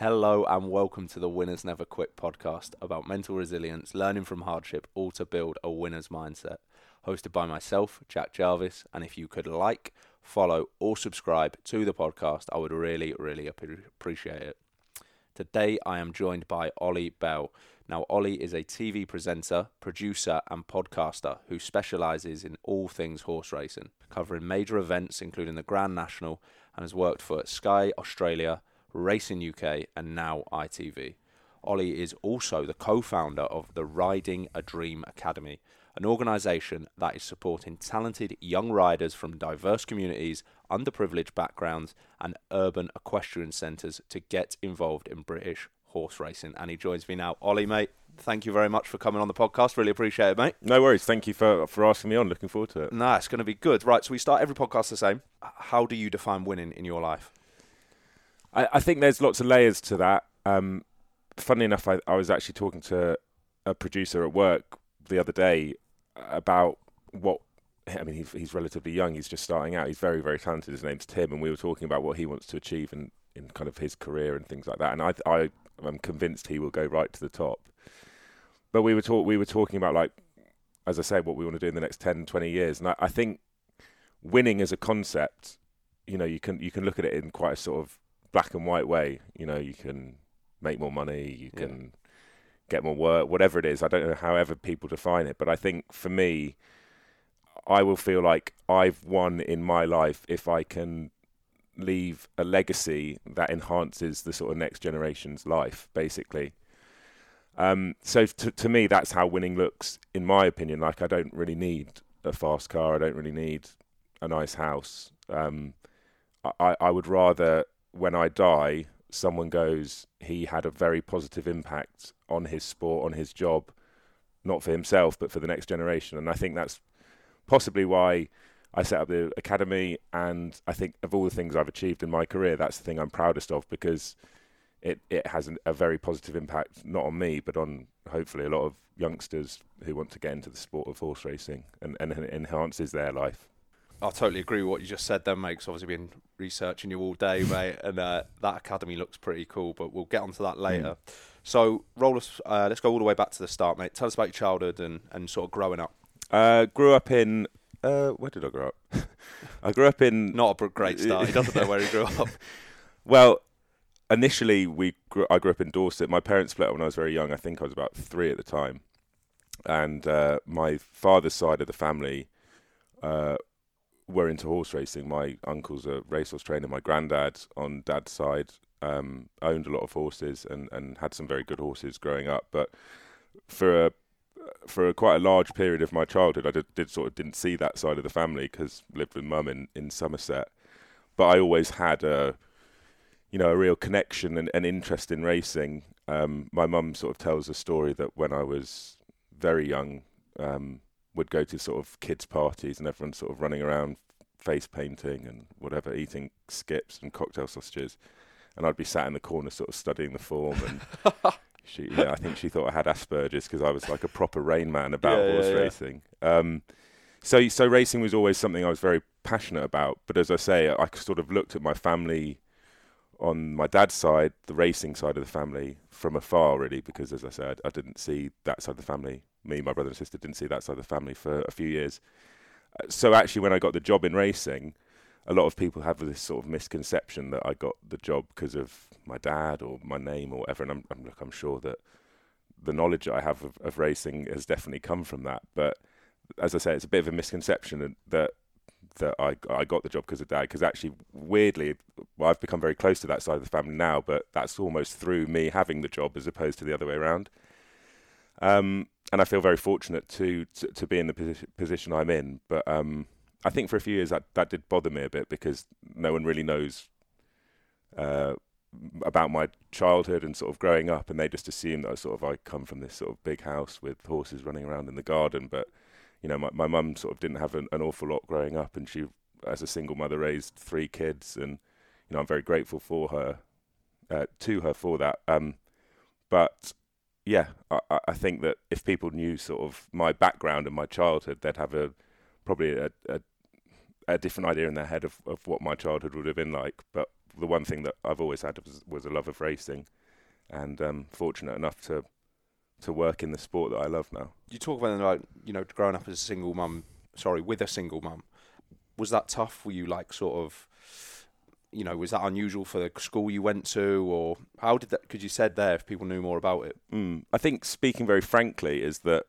Hello and welcome to the Winners Never Quit podcast about mental resilience, learning from hardship, all to build a winner's mindset. Hosted by myself, Jack Jarvis. And if you could like, follow, or subscribe to the podcast, I would really, really appreciate it. Today I am joined by Oli Bell. Now, Oli is a TV presenter, producer, and podcaster who specialises in all things horse racing, covering major events including the Grand National, and has worked for Sky Australia, Racing UK, and now ITV. Oli is also the co founder of the Riding a Dream Academy, an organisation that is supporting talented young riders from diverse communities, underprivileged backgrounds, and urban equestrian centres to get involved in British horse racing. And he joins me now. Oli, mate, thank you very much for coming on the podcast. Really appreciate it, mate. No worries. Thank you for, for asking me on. Looking forward to it. Nah, it's going to be good. Right, so we start every podcast the same. How do you define winning in your life? I, I think there's lots of layers to that. Um, funny enough, I, I was actually talking to a producer at work the other day about what I mean, he's, he's relatively young. He's just starting out. He's very, very talented. His name's Tim, and we were talking about what he wants to achieve in, in kind of his career and things like that. And I, I am convinced he will go right to the top. But we were talk, we were talking about like, as I said, what we want to do in the next 10, 20 years. And I, I think winning as a concept, you know, you can you can look at it in quite a sort of black and white way. You know, you can make more money, you can yeah. get more work, whatever it is. I don't know however people define it, but I think for me, I will feel like I've won in my life if I can leave a legacy that enhances the sort of next generation's life, basically. Um, so to, to me, that's how winning looks, in my opinion. Like I don't really need a fast car. I don't really need a nice house. Um, I, I would rather when I die, someone goes, he had a very positive impact on his sport, on his job, not for himself, but for the next generation. And I think that's possibly why I set up the academy. And I think of all the things I've achieved in my career, that's the thing I'm proudest of because it, it has an, a very positive impact, not on me, but on hopefully a lot of youngsters who want to get into the sport of horse racing and, and enhances their life. I totally agree with what you just said then, mate. Cause obviously been researching you all day, mate, and uh, that academy looks pretty cool. But we'll get onto that mm. later. Mm. So, roll us. Uh, let's go all the way back to the start, mate. Tell us about your childhood and, and sort of growing up. Uh, grew up in. Uh, where did I grow up? I grew up in. Not a great start. He doesn't know where he grew up. well, initially we grew, I grew up in Dorset. My parents split up when I was very young. I think I was about three at the time, and uh, my father's side of the family uh, were into horse racing. My uncle's a racehorse trainer. My granddad, on dad's side, um, owned a lot of horses and, and had some very good horses growing up. But for a for a quite a large period of my childhood, I did, did sort of didn't see that side of the family because lived with mum in, in Somerset. But I always had a you know a real connection and, and interest in racing. Um, my mum sort of tells a story that when I was very young, um, would go to sort of kids' parties and everyone sort of running around face painting and whatever, eating skips and cocktail sausages, and I'd be sat in the corner sort of studying the form and. she, yeah, I think she thought I had Asperger's because I was like a proper rain man about yeah, horse yeah, yeah. racing. Um, so, so racing was always something I was very passionate about. But as I say, I sort of looked at my family on my dad's side, the racing side of the family, from afar, really, because as I said, I didn't see that side of the family me, my brother and sister didn't see that side of the family for a few years. Uh, so actually, when I got the job in racing, a lot of people have this sort of misconception that I got the job because of my dad or my name or whatever. And I'm, I'm look, I'm sure that the knowledge I have of, of racing has definitely come from that. But as I say, it's a bit of a misconception that that I I got the job because of dad. Because actually, weirdly, well, I've become very close to that side of the family now. But that's almost through me having the job as opposed to the other way around. Um, and I feel very fortunate to, to, to be in the posi- position I'm in. But um, I think for a few years that that did bother me a bit because no one really knows uh, about my childhood and sort of growing up, and they just assume that I sort of I come from this sort of big house with horses running around in the garden. But you know, my my mum sort of didn't have an, an awful lot growing up, and she, as a single mother, raised three kids, and you know, I'm very grateful for her, uh, to her for that. Um, but yeah, I, I, think that if people knew sort of my background and my childhood, they'd have a probably a, a, a different idea in their head of, of what my childhood would have been like. But the one thing that I've always had was, was a love of racing, and um, fortunate enough to to work in the sport that I love now. You talk about like you know growing up as a single mum. Sorry, with a single mum. Was that tough? Were you like sort of, you know, was that unusual for the school you went to, or how did that? Because you said there, if people knew more about it. Mm. I think speaking very frankly is that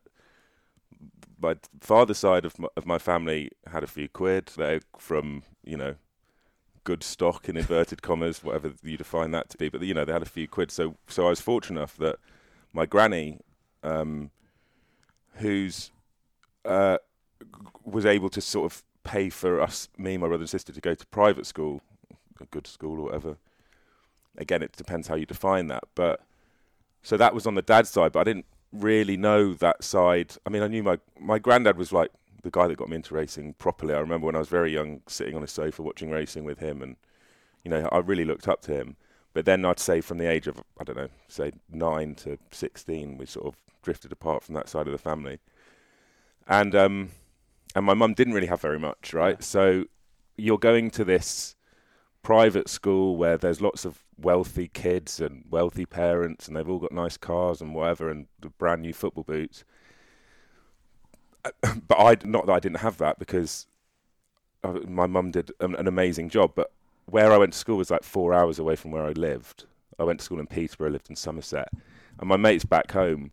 my father's side of my, of my family had a few quid. They're from you know good stock in inverted commas, whatever you define that to be. But you know they had a few quid, so so I was fortunate enough that my granny, um, who's uh, was able to sort of pay for us, me, my brother and sister, to go to private school, a good school or whatever. Again, it depends how you define that, but so that was on the dad's side, but I didn't really know that side. I mean, I knew my my granddad was like the guy that got me into racing properly. I remember when I was very young, sitting on a sofa watching racing with him, and you know, I really looked up to him. But then I'd say from the age of I don't know, say nine to sixteen, we sort of drifted apart from that side of the family. And um, and my mum didn't really have very much, right? Yeah. So you're going to this private school where there's lots of wealthy kids and wealthy parents, and they've all got nice cars and whatever, and brand new football boots. But I not that I didn't have that because uh, my mum did an, an amazing job. But where I went to school was like four hours away from where I lived. I went to school in Peterborough, I lived in Somerset, and my mates back home,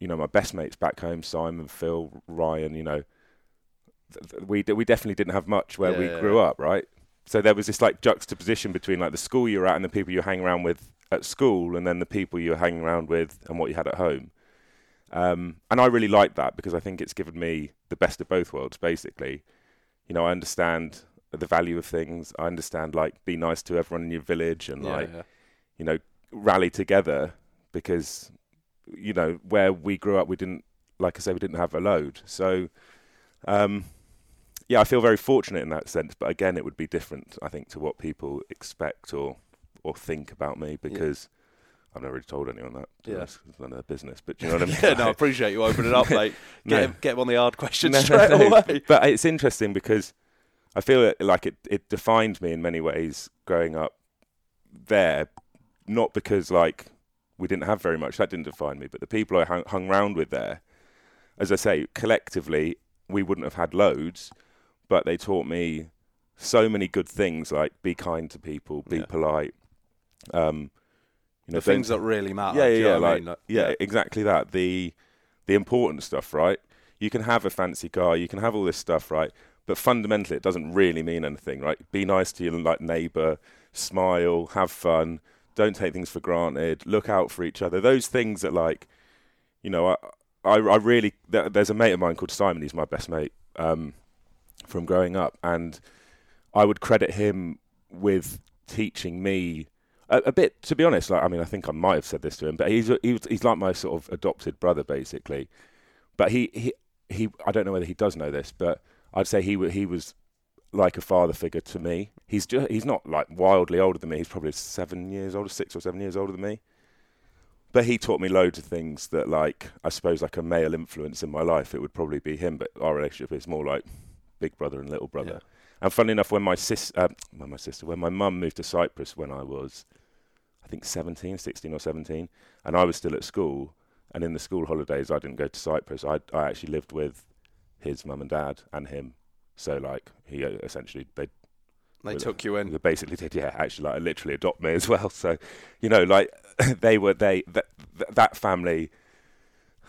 you know, my best mates back home, Simon, Phil, Ryan, you know, th- th- we d- we definitely didn't have much where we Yeah. grew up, right? So there was this like juxtaposition between like the school you're at and the people you hang around with at school, and then the people you're hanging around with and what you had at home. Um, and I really like that because I think it's given me the best of both worlds. Basically, you know, I understand the value of things. I understand like be nice to everyone in your village and Yeah, like yeah. you know rally together because you know where we grew up we didn't like I say we didn't have a load. So um, yeah, I feel very fortunate in that sense. But again, it would be different I think to what people expect or or think about me because. I've never really told anyone that. to Yeah. It's none of their business. But do you know what I mean? yeah, no, I appreciate you opening it up, mate. Get, No. him, get him on the hard questions No, straight no, away. But it's interesting because I feel it, like it, it defined me in many ways growing up there, not because like we didn't have very much, that didn't define me, but the people I hung, hung round with there, as I say, collectively, we wouldn't have had loads, but they taught me so many good things like be kind to people, be Yeah. polite. Um, you know, the things that really matter. yeah, yeah, yeah, like, mean? Like, yeah, exactly that. The the important stuff, right? You can have a fancy car, you can have all this stuff, right? But fundamentally, it doesn't really mean anything, right? Be nice to your like neighbour, smile, have fun, don't take things for granted, look out for each other. Those things that, like, you know, I I, I really there, there's a mate of mine called Simon. He's my best mate um, from growing up, and I would credit him with teaching me a, a bit. To be honest, like I mean, I think I might have said this to him, but he's he he's like my sort of adopted brother, basically. But he he he. I don't know whether he does know this, but I'd say he he was like a father figure to me. He's just he's not like wildly older than me. He's probably seven years older, six or seven years older than me. But he taught me loads of things that, like, I suppose, like a male influence in my life, it would probably be him. But our relationship is more like big brother and little brother. And funnily enough, when my sis, uh, when my sister, when my mum moved to Cyprus when I was, I think 17, 16 or 17, and I was still at school, and in the school holidays, I didn't go to Cyprus. I, I actually lived with his mum and dad and him. So, like, he uh, essentially, they They took you in. they basically did, yeah, actually, like, literally adopt me as well. So, you know, like, they were, they, that, that family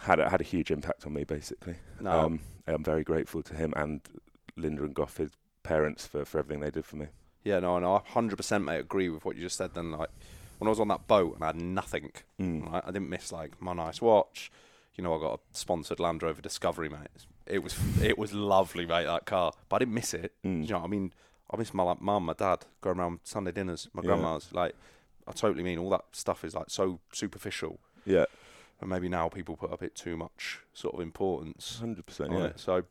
had a, had a huge impact on me, basically. No, Um, I'm very grateful to him and Linda and Goff, his parents, for, for everything they did for me. yeah, no, no, I hundred percent, mate. Agree with what you just said. Then, like, when I was on that boat and I had nothing, Mm. right, I didn't miss like my nice watch. You know, I got a sponsored Land Rover Discovery, mate. It was it was lovely, mate. That car, but I didn't miss it. Mm. You know, what I mean, I miss my like mum, my dad, going around Sunday dinners, my Yeah. grandma's. Like, I totally mean all that stuff is like so superficial, Yeah, and maybe now people put a bit too much sort of importance 100%. Yeah. it. So,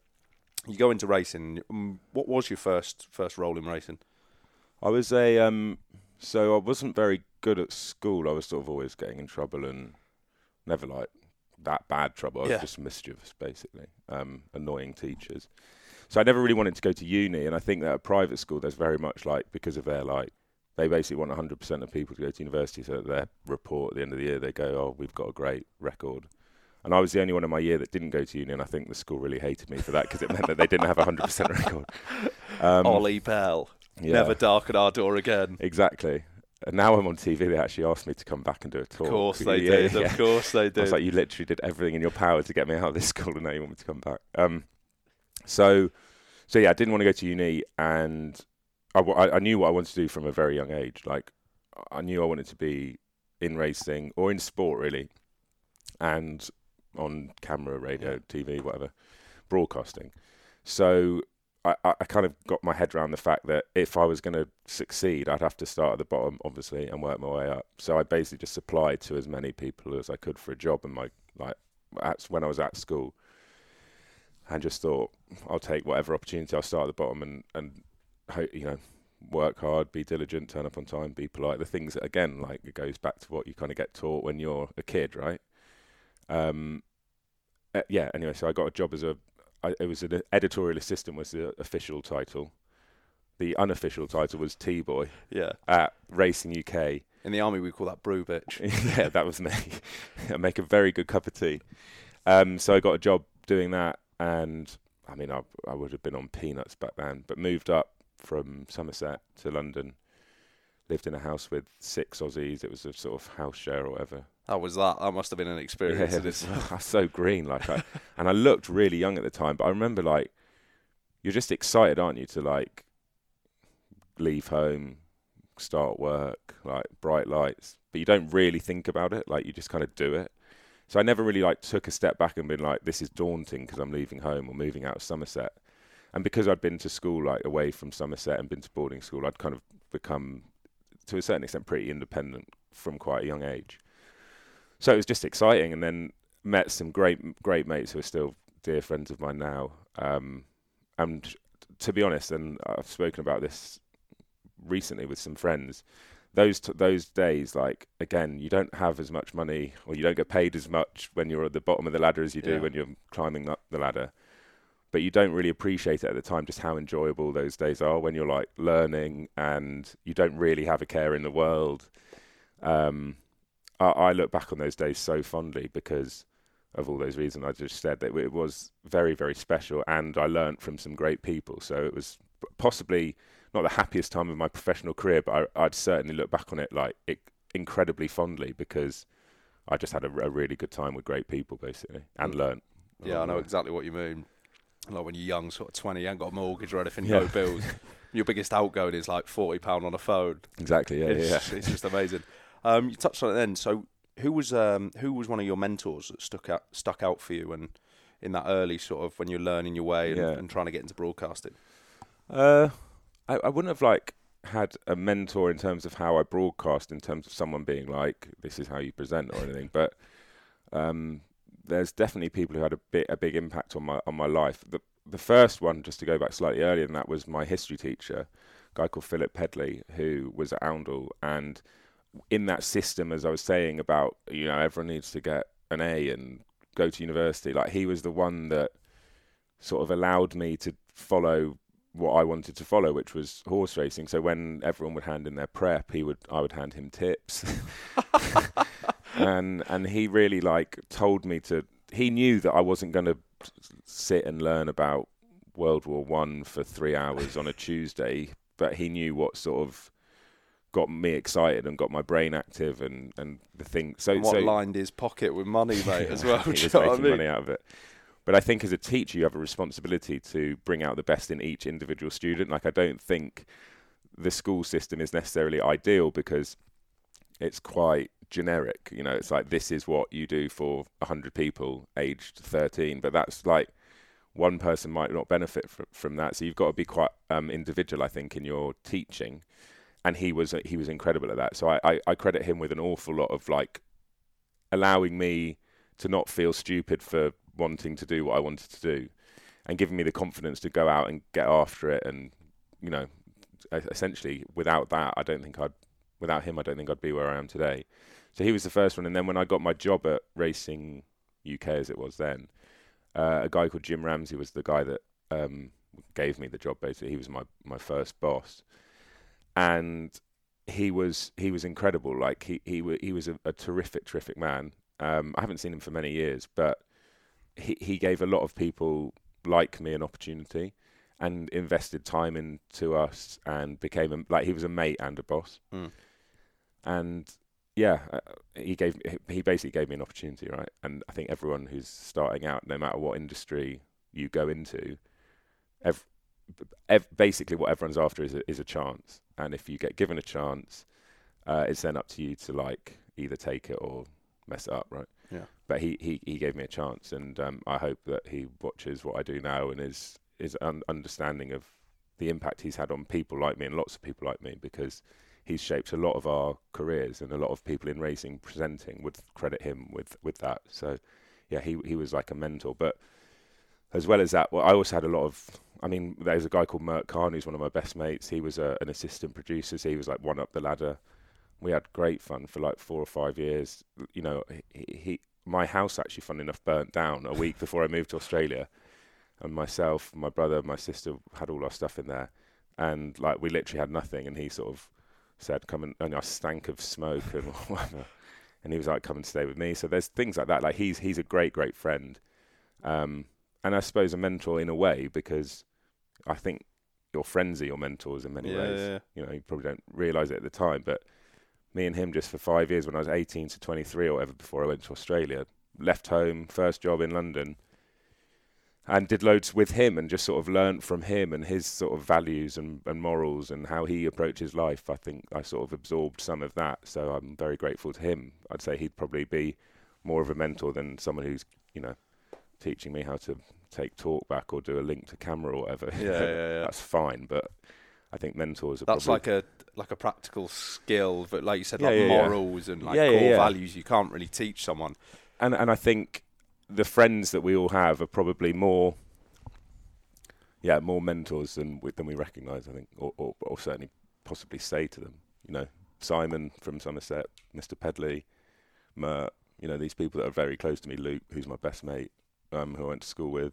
you go into racing. Um, what was your first first role in racing? I was a, um, so I wasn't very good at school. I was sort of always getting in trouble and never like that bad trouble. I was Yeah. just mischievous, basically, um, annoying teachers. So I never really wanted to go to uni, and I think that at private school, there's very much like because of their like they basically want 100% of people to go to university. So that their report at the end of the year, they go, "Oh, we've got a great record." And I was the only one in my year that didn't go to uni, and I think the school really hated me for that because it meant that they didn't have a 100% record. Um, Oli Bell. yeah, Never darken our door again. exactly. And now I'm on TV. They actually asked me to come back and do a talk. Of course they Yeah, did. yeah. Of course they I did. was like, you literally did everything in your power to get me out of this school, and now you want me to come back. Um, so, so yeah, I didn't want to go to uni, and I, I, I knew what I wanted to do from a very young age. Like, I knew I wanted to be in racing or in sport, really, and on camera, radio, TV, whatever, broadcasting. So. I, I kind of got my head around the fact that if I was going to succeed, I'd have to start at the bottom, obviously, and work my way up. So I basically just applied to as many people as I could for a job, and my like at, when I was at school, and just thought I'll take whatever opportunity. I'll start at the bottom and and you know work hard, be diligent, turn up on time, be polite. The things that again like it goes back to what you kind of get taught when you're a kid, right? Um, uh, yeah. Anyway, so I got a job as a I, it was an editorial assistant was the official title. The unofficial title was T boy yeah. at Racing UK. In the army, we call that brew bitch. yeah, that was me. I make a very good cup of tea. Um, so I got a job doing that, and I mean, I, I would have been on peanuts back then, but moved up from Somerset to London. Lived in a house with six Aussies. It was a sort of house share or whatever. How was that? That must have been an experience. Yeah, in it's- I was so green, like, I, and I looked really young at the time. But I remember, like, you're just excited, aren't you, to like leave home, start work, like bright lights, but you don't really think about it. Like, you just kind of do it. So I never really like took a step back and been like, this is daunting because I'm leaving home or moving out of Somerset. And because I'd been to school like away from Somerset and been to boarding school, I'd kind of become, to a certain extent, pretty independent from quite a young age. So it was just exciting, and then met some great great mates who are still dear friends of mine now. Um, and to be honest, and I've spoken about this recently with some friends. Those t- those days, like again, you don't have as much money, or you don't get paid as much when you're at the bottom of the ladder as you do Yeah. when you're climbing up the ladder. But you don't really appreciate it at the time, just how enjoyable those days are when you're like learning and you don't really have a care in the world. Um, I, I look back on those days so fondly because of all those reasons I just said that it was very very special, and I learnt from some great people. So it was possibly not the happiest time of my professional career, but I, I'd certainly look back on it like it, incredibly fondly because I just had a, a really good time with great people, basically, and mm. learnt. Yeah, I know way. exactly what you mean. Like when you're young, sort of 20, you ain't got a mortgage or anything, Yeah. no bills. Your biggest outgoing is like £40 on a phone. Exactly. Yeah. it's, Yeah. it's just amazing. Um, you touched on it then. So, who was um, who was one of your mentors that stuck out stuck out for you, and in that early sort of when you're learning your way and, Yeah. and trying to get into broadcasting? Uh, I, I wouldn't have like had a mentor in terms of how I broadcast, in terms of someone being like, "This is how you present" or anything. But um, there's definitely people who had a bit a big impact on my on my life. The the first one, just to go back slightly earlier than that, was my history teacher, a guy called Philip Pedley, who was at Oundle, and in that system, as I was saying about you know everyone needs to get an A and go to university. Like he was the one that sort of allowed me to follow what I wanted to follow, which was horse racing. So when everyone would hand in their prep, he would I would hand him tips, and and he really like told me to. He knew that I wasn't going to sit and learn about World War One for three hours on a Tuesday, but he knew what sort of got me excited and got my brain active and and the thing. So And what so lined his pocket with money, mate, as well. he was what I making mean? money out of it. But I think as a teacher, you have a responsibility to bring out the best in each individual student. Like I don't think the school system is necessarily ideal because it's quite generic. You know, it's like this is what you do for hundred people aged thirteen, but that's like one person might not benefit fr- from that. So you've got to be quite um, individual, I think, in your teaching. And he was he was incredible at that. So I, I, I credit him with an awful lot of like allowing me to not feel stupid for wanting to do what I wanted to do, and giving me the confidence to go out and get after it. And you know, essentially, without that, I don't think I'd without him, I don't think I'd be where I am today. So he was the first one, and then when I got my job at Racing UK, as it was then, uh, a guy called Jim Ramsey was the guy that um, gave me the job. Basically, he was my my first boss, and he was he was incredible. Like he he he was a, a terrific terrific man. Um, I haven't seen him for many years, but he he gave a lot of people like me an opportunity and invested time into us and became a, like he was a mate and a boss. Mm. And yeah, uh, he gave he basically gave me an opportunity, right? And I think everyone who's starting out, no matter what industry you go into, ev- ev- basically what everyone's after is a, is a chance. And if you get given a chance, uh, it's then up to you to like either take it or mess it up, right? Yeah. But he, he, he gave me a chance, and um, I hope that he watches what I do now and is is un- understanding of the impact he's had on people like me and lots of people like me because he's shaped a lot of our careers and a lot of people in racing presenting would credit him with with that. So yeah, he he was like a mentor, but as well as that, well, I also had a lot of. I mean, there's a guy called Mert Khan who's one of my best mates. He was a, an assistant producer, so he was like one up the ladder. We had great fun for like four or five years. You know, he, he my house actually, fun enough, burnt down a week before I moved to Australia, and myself, my brother, my sister had all our stuff in there, and like we literally had nothing. And he sort of said, "Come and," and I stank of smoke and whatever. And he was like, "Come and stay with me." So there's things like that. Like he's he's a great great friend. Um, and I suppose a mentor in a way because I think your friends are your mentors in many Yeah, ways. yeah. You know, you probably don't realise it at the time, but me and him just for five years when I was 18 to 23 or whatever before I went to Australia, left home, first job in London, and did loads with him and just sort of learnt from him and his sort of values and, and morals and how he approaches life. I think I sort of absorbed some of that, so I'm very grateful to him. I'd say he'd probably be more of a mentor than someone who's, you know, teaching me how to take talk back or do a link to camera or whatever. Yeah, yeah, yeah. That's fine, but I think mentors are That's like a like a practical skill, but like you said, Yeah, like yeah, morals and like core values. You can't really teach someone. and and I think the friends that we all have are probably more, yeah, more mentors than we, than we recognise. I think, or, or or certainly possibly say to them. You know, Simon from Somerset, Mr. Pedley, Mert. You know, these people that are very close to me. Luke, who's my best mate, um, who I went to school with.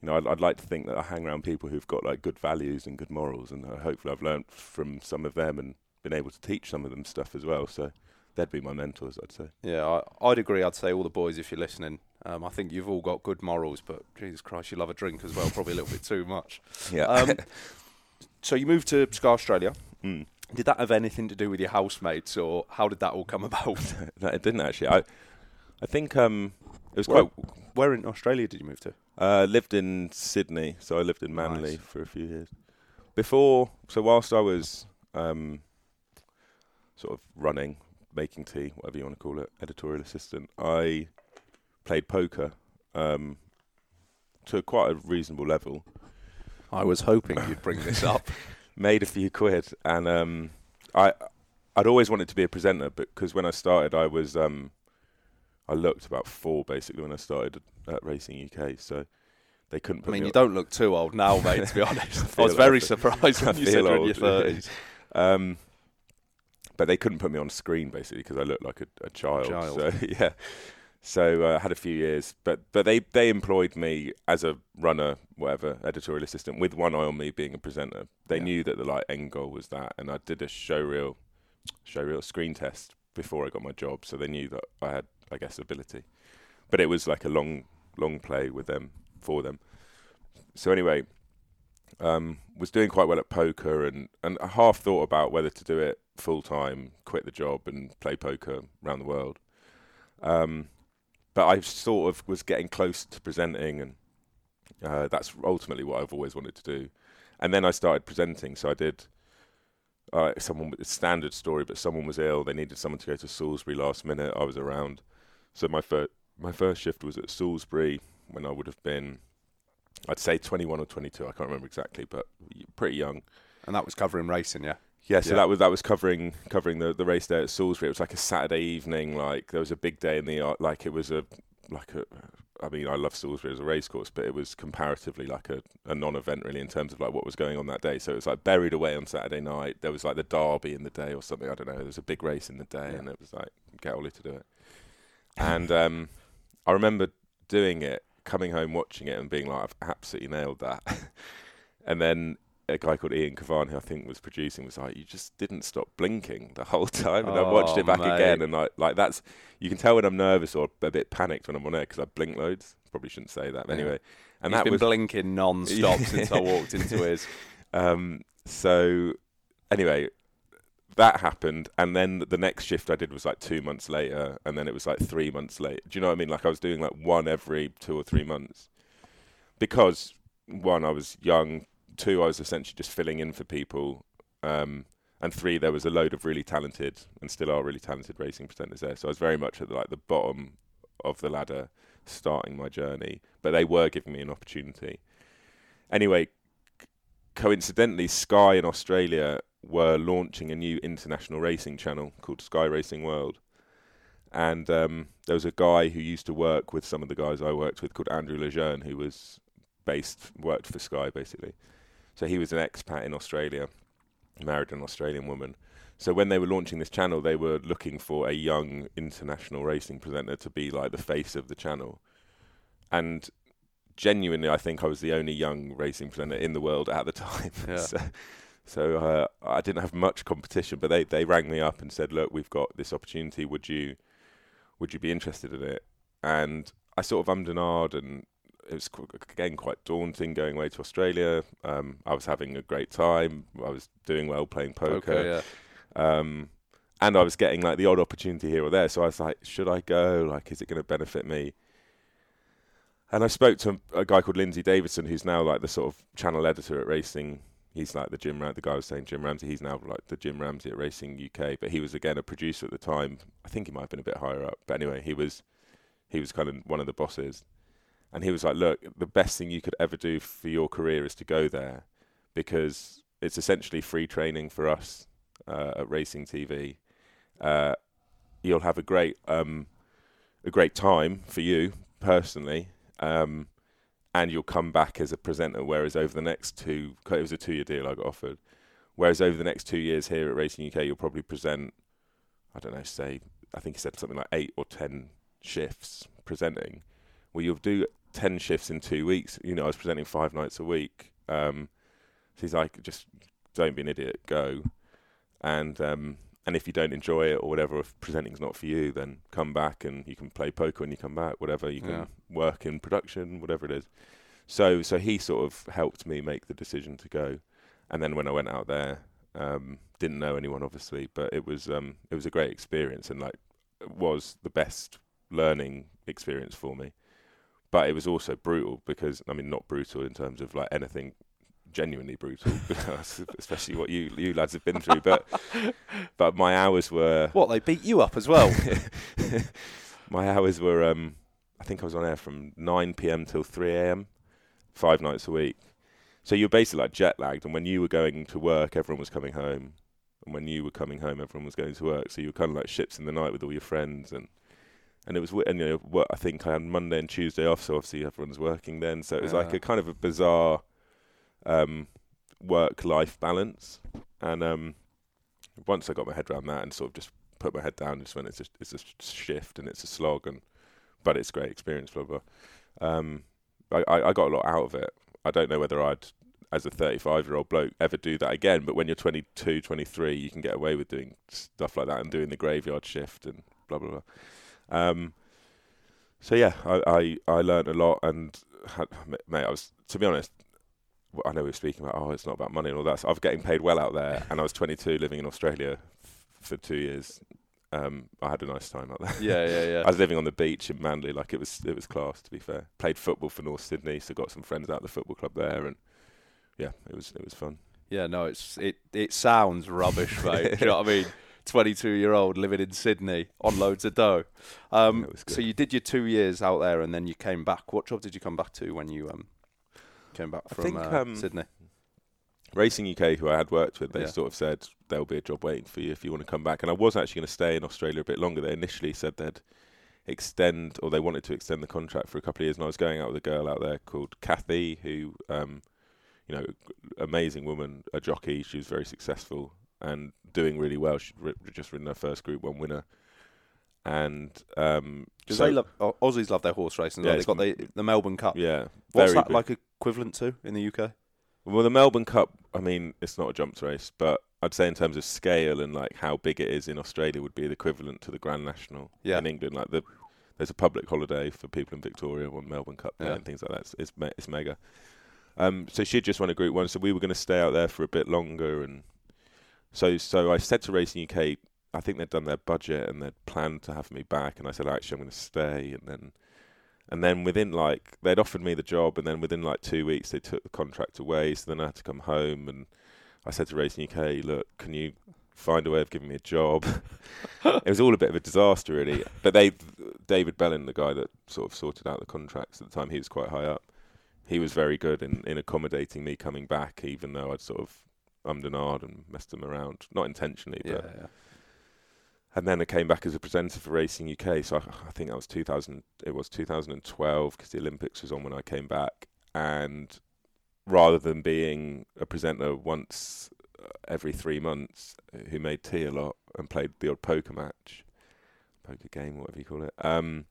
You know, I'd, I'd like to think that I hang around people who've got like good values and good morals, and uh, hopefully I've learnt from some of them and been able to teach some of them stuff as well. So they'd be my mentors, I'd say. Yeah, I, I'd agree. I'd say all the boys, if you're listening, um, I think you've all got good morals, but Jesus Christ, you love a drink as well, probably a little bit too much. Yeah. Um, so you moved to Sky Australia. Mm. Did that have anything to do with your housemates, or how did that all come about? No, it didn't actually. I, I think um, it was Where, quite. where in Australia did you move to? Uh, lived in Sydney, so I lived in Manly Nice. for a few years. Before, so whilst I was um, sort of running, making tea, whatever you want to call it, editorial assistant, I played poker um, to quite a reasonable level. I was hoping you'd bring this up. made a few quid, and um, I I'd always wanted to be a presenter, but because when I started, I was um, I looked about four basically when I started at, Racing UK, so they couldn't put me on. I mean, me. you don't look too old now, mate. To be honest, I, feel was very old. surprised I when you said you're in your thirties. Um, but they couldn't put me on screen basically because I looked like a, a child. Child. So yeah, so uh, I had a few years, but but they they employed me as a runner, whatever, editorial assistant, with one eye on me being a presenter. They Yeah. knew that the like end goal was that, and I did a showreel, showreel screen test before I got my job, so they knew that I had, I guess, ability. But it was like a long long play with them for them. So anyway, um, was doing quite well at poker and, and I half thought about whether to do it full time, quit the job and play poker around the world. Um, but I sort of was getting close to presenting and uh, that's ultimately what I've always wanted to do. And then I started presenting, so I did. Uh, someone it's a standard story, but someone was ill. They needed someone to go to Salisbury last minute. I was around, so my first my first shift was at Salisbury when I would have been I'd say 21 or 22. I can't remember exactly, but pretty young. And that was covering racing, yeah. Yeah, so Yeah. that was that was covering covering the, the race day at Salisbury. It was like a Saturday evening. Like there was a big day in the art. Like it was a like a. I mean, I love Salisbury as a race course, but it was comparatively like a, a non-event really in terms of like what was going on that day. So it was like buried away on Saturday night. There was like the Derby in the day or something. I don't know. There was a big race in the day, Yeah. and it was like get Oli to do it. And um, I remember doing it, coming home, watching it, and being like, I've absolutely nailed that. and then a guy called Ian Kavan, who I think was producing, was like, "You just didn't stop blinking the whole time." And I watched Oh, it back mate. again, and like, like that's you can tell when I'm nervous or a bit panicked when I'm on air because I blink loads. Probably shouldn't say that, but Yeah. anyway. And He's that been was blinking non-stop since I walked into his. um, so anyway, that happened, and then the next shift I did was like two months later, and then it was like three months later. Do you know what I mean? Like I was doing like one every two or three months, because one I was young, two I was essentially just filling in for people, um, and three there was a load of really talented and still are really talented racing presenters there. So I was very much at the, like the bottom of the ladder, starting my journey, but they were giving me an opportunity. Anyway, coincidentally, Sky in Australia were launching a new international racing channel called Sky Racing World. And um, there was a guy who used to work with some of the guys I worked with called Andrew Lejeune, who was based, worked for Sky basically. So he was an expat in Australia, married an Australian woman. So when they were launching this channel, they were looking for a young international racing presenter to be like the face of the channel. And genuinely, I think I was the only young racing presenter in the world at the time. Yeah. so so uh, I didn't have much competition, but they, they rang me up and said, "Look, we've got this opportunity. Would you would you be interested in it?" And I sort of ummed and ahed, and it was qu- again quite daunting going away to Australia. Um, I was having a great time. I was doing well playing poker. Okay, yeah. Um, and I was getting like the odd opportunity here or there. So I was like, should I go? Like, is it going to benefit me? And I spoke to a guy called Lindsay Davidson, who's now like the sort of channel editor at Racing. He's like the Jim Ram. The guy was saying Jim Ramsey. He's now like the Jim Ramsey at Racing UK. But he was again a producer at the time. I think he might have been a bit higher up. But anyway, he was he was kind of one of the bosses. And he was like, look, the best thing you could ever do for your career is to go there, because it's essentially free training for us uh, at Racing TV. Uh, you'll have a great um, a great time for you personally, um, and you'll come back as a presenter. Whereas over the next two, it was a two year deal I got offered. Whereas over the next two years here at Racing UK, you'll probably present, I don't know, say I think he said something like eight or ten shifts presenting. Well, you'll do ten shifts in two weeks. You know, I was presenting five nights a week. Um, so he's like, just don't be an idiot, go. And um, and if you don't enjoy it or whatever, if presenting's not for you, then come back and you can play poker when you come back. Whatever you can Yeah. work in production, whatever it is. So so he sort of helped me make the decision to go. And then when I went out there, um, didn't know anyone obviously, but it was um, it was a great experience and like was the best learning experience for me. But it was also brutal because I mean not brutal in terms of like anything genuinely brutal, especially what you you lads have been through. But but my hours were What they beat you up as well? my hours were um I think I was on air from 9 p.m. till 3 a.m. five nights a week. So you're basically like jet lagged, and when you were going to work, everyone was coming home, and when you were coming home, everyone was going to work. So you were kind of like ships in the night with all your friends, and and it was and you know what I think I had Monday and Tuesday off, so obviously everyone's working then. So it was like a kind of a bizarre um, work-life balance, and um, once I got my head around that and sort of just put my head down, just went it's a it's a shift and it's a slog, and but it's a great experience, blah blah. Um, I, I I got a lot out of it. I don't know whether I'd, as a 35 year old bloke, ever do that again. But when you're 22, 23, you can get away with doing stuff like that and doing the graveyard shift and blah blah blah. Um, so yeah, I, I I learned a lot and had, mate, I was to be honest. I know we were speaking about oh, it's not about money and all that. So I was getting paid well out there, and I was 22, living in Australia f- for two years. Um, I had a nice time out there. yeah, yeah, yeah. I was living on the beach in Manly, like it was it was class. To be fair, played football for North Sydney, so got some friends out the football club there, and yeah, it was it was fun. Yeah, no, it's it it sounds rubbish, mate. Do you know what I mean? Twenty-two year old living in Sydney on loads of dough. Um, so you did your two years out there, and then you came back. What job did you come back to when you um came back I from think, uh, um, Sydney? Racing UK, who I had worked with, they Yeah. sort of said there'll be a job waiting for you if you want to come back. And I was actually going to stay in Australia a bit longer. They initially said they'd extend, or they wanted to extend the contract for a couple of years. And I was going out with a girl out there called Kathy, who, um, you know, amazing woman, a jockey. She was very successful and doing really well. She'd ri- just ridden her first Group One winner. And um, so- they love Aussies love their horse racing. Yeah, Yeah, They've got the the Melbourne Cup. yeah, What's that big. like equivalent to in the UK? Well, the Melbourne Cup, I mean, it's not a jumps race, but I'd say in terms of scale and like how big it is in Australia would be the equivalent to the Grand National Yeah. in England. Like the there's a public holiday for people in Victoria on Melbourne Cup Day Yeah. and things like that. It's it's, me- it's mega. Um, so she just won a Group One, so we were going to stay out there for a bit longer, and so so I said to Racing UK, I think they'd done their budget and they'd planned to have me back, and I said actually I'm going to stay, and then and then within like they'd offered me the job, and then within like two weeks they took the contract away, so then I had to come home, and I said to Racing UK, look, can you find a way of giving me a job? it was all a bit of a disaster really, but they David Bellin, the guy that sort of sorted out the contracts at the time, he was quite high up. He was very good in, in accommodating me coming back, even though I'd sort of ummed and ahed and messed them around, not intentionally, Yeah, but yeah. And then I came back as a presenter for Racing UK. So I, I think that was 2000. It was 2012 because the Olympics was on when I came back. And rather than being a presenter once uh, every three months, uh, who made tea a lot and played the odd poker match, poker game, whatever you call it, um,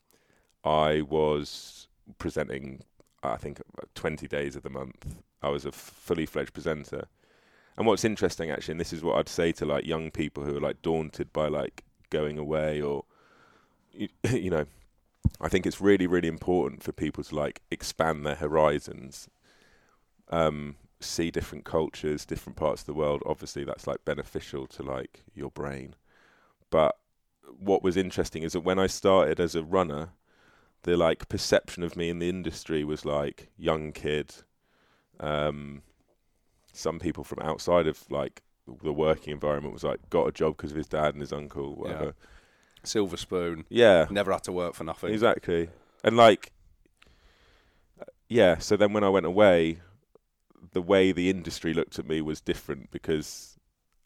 I was presenting. I think 20 days of the month. I was a fully fledged presenter. And what's interesting actually, and this is what I'd say to like young people who are like daunted by like going away or you, you know, I think it's really really important for people to like expand their horizons, um, see different cultures, different parts of the world. Obviously, that's like beneficial to like your brain. But what was interesting is that when I started as a runner, the like perception of me in the industry was like young kid. Um, some people from outside of like the working environment was like got a job because of his dad and his uncle, whatever. Silver spoon. Yeah, Never had to work for nothing. exactly. And like, yeah. So then when I went away, the way the industry looked at me was different because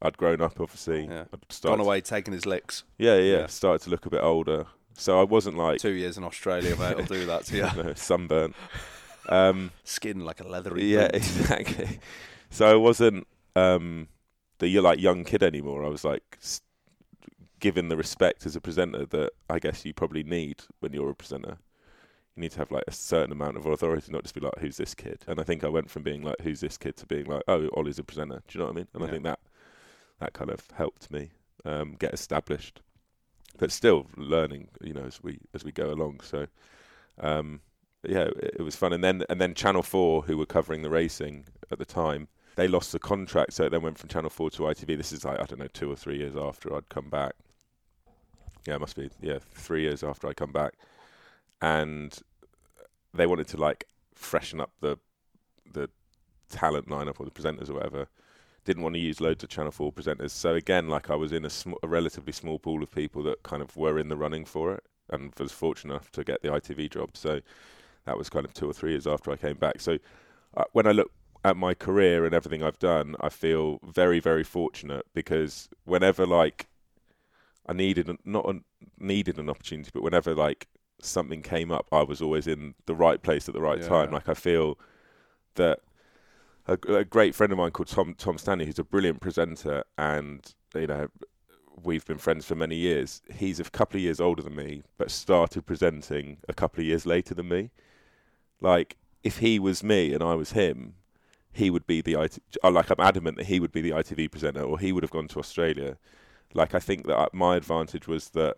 I'd grown up. Obviously, Yeah. I'd started. Gone away, taking his licks. Yeah, yeah, Yeah. Started to look a bit older. So I wasn't like Two years in Australia, mate, will do that to you. no, sunburnt. Um, Skin like a leathery. yeah, exactly. So I wasn't um, the you're like young kid anymore. I was like s- given the respect as a presenter that I guess you probably need when you're a presenter. You need to have like a certain amount of authority, not just be like, "Who's this kid?" And I think I went from being like, "Who's this kid?" to being like, "Oh, Oli's a presenter." Do you know what I mean? And I think that that kind of helped me um, get established, but still learning, you know, as we as we go along. So, um, yeah, it, it was fun. And then and then Channel Four, who were covering the racing at the time, they lost the contract, so it then went from Channel Four to ITV. This is like I don't know, two or three years after I'd come back. Yeah, it must be yeah, three years after I come back, and they wanted to like freshen up the the talent lineup or the presenters or whatever. Didn't want to use loads of Channel Four presenters, so again, like I was in a, sm- a relatively small pool of people that kind of were in the running for it, and was fortunate enough to get the ITV job. So that was kind of two or three years after I came back. So uh, when I look at my career and everything I've done, I feel very, very fortunate because whenever like I needed an- not a, needed an opportunity, but whenever like something came up, I was always in the right place at the right Yeah. time. Like I feel that a, a great friend of mine called Tom Tom Stanley, who's a brilliant presenter, and you know we've been friends for many years. He's a couple of years older than me, but started presenting a couple of years later than me. Like if he was me and I was him, he would be the IT. uh, Like I'm adamant that he would be the ITV presenter, or he would have gone to Australia. Like I think that my advantage was that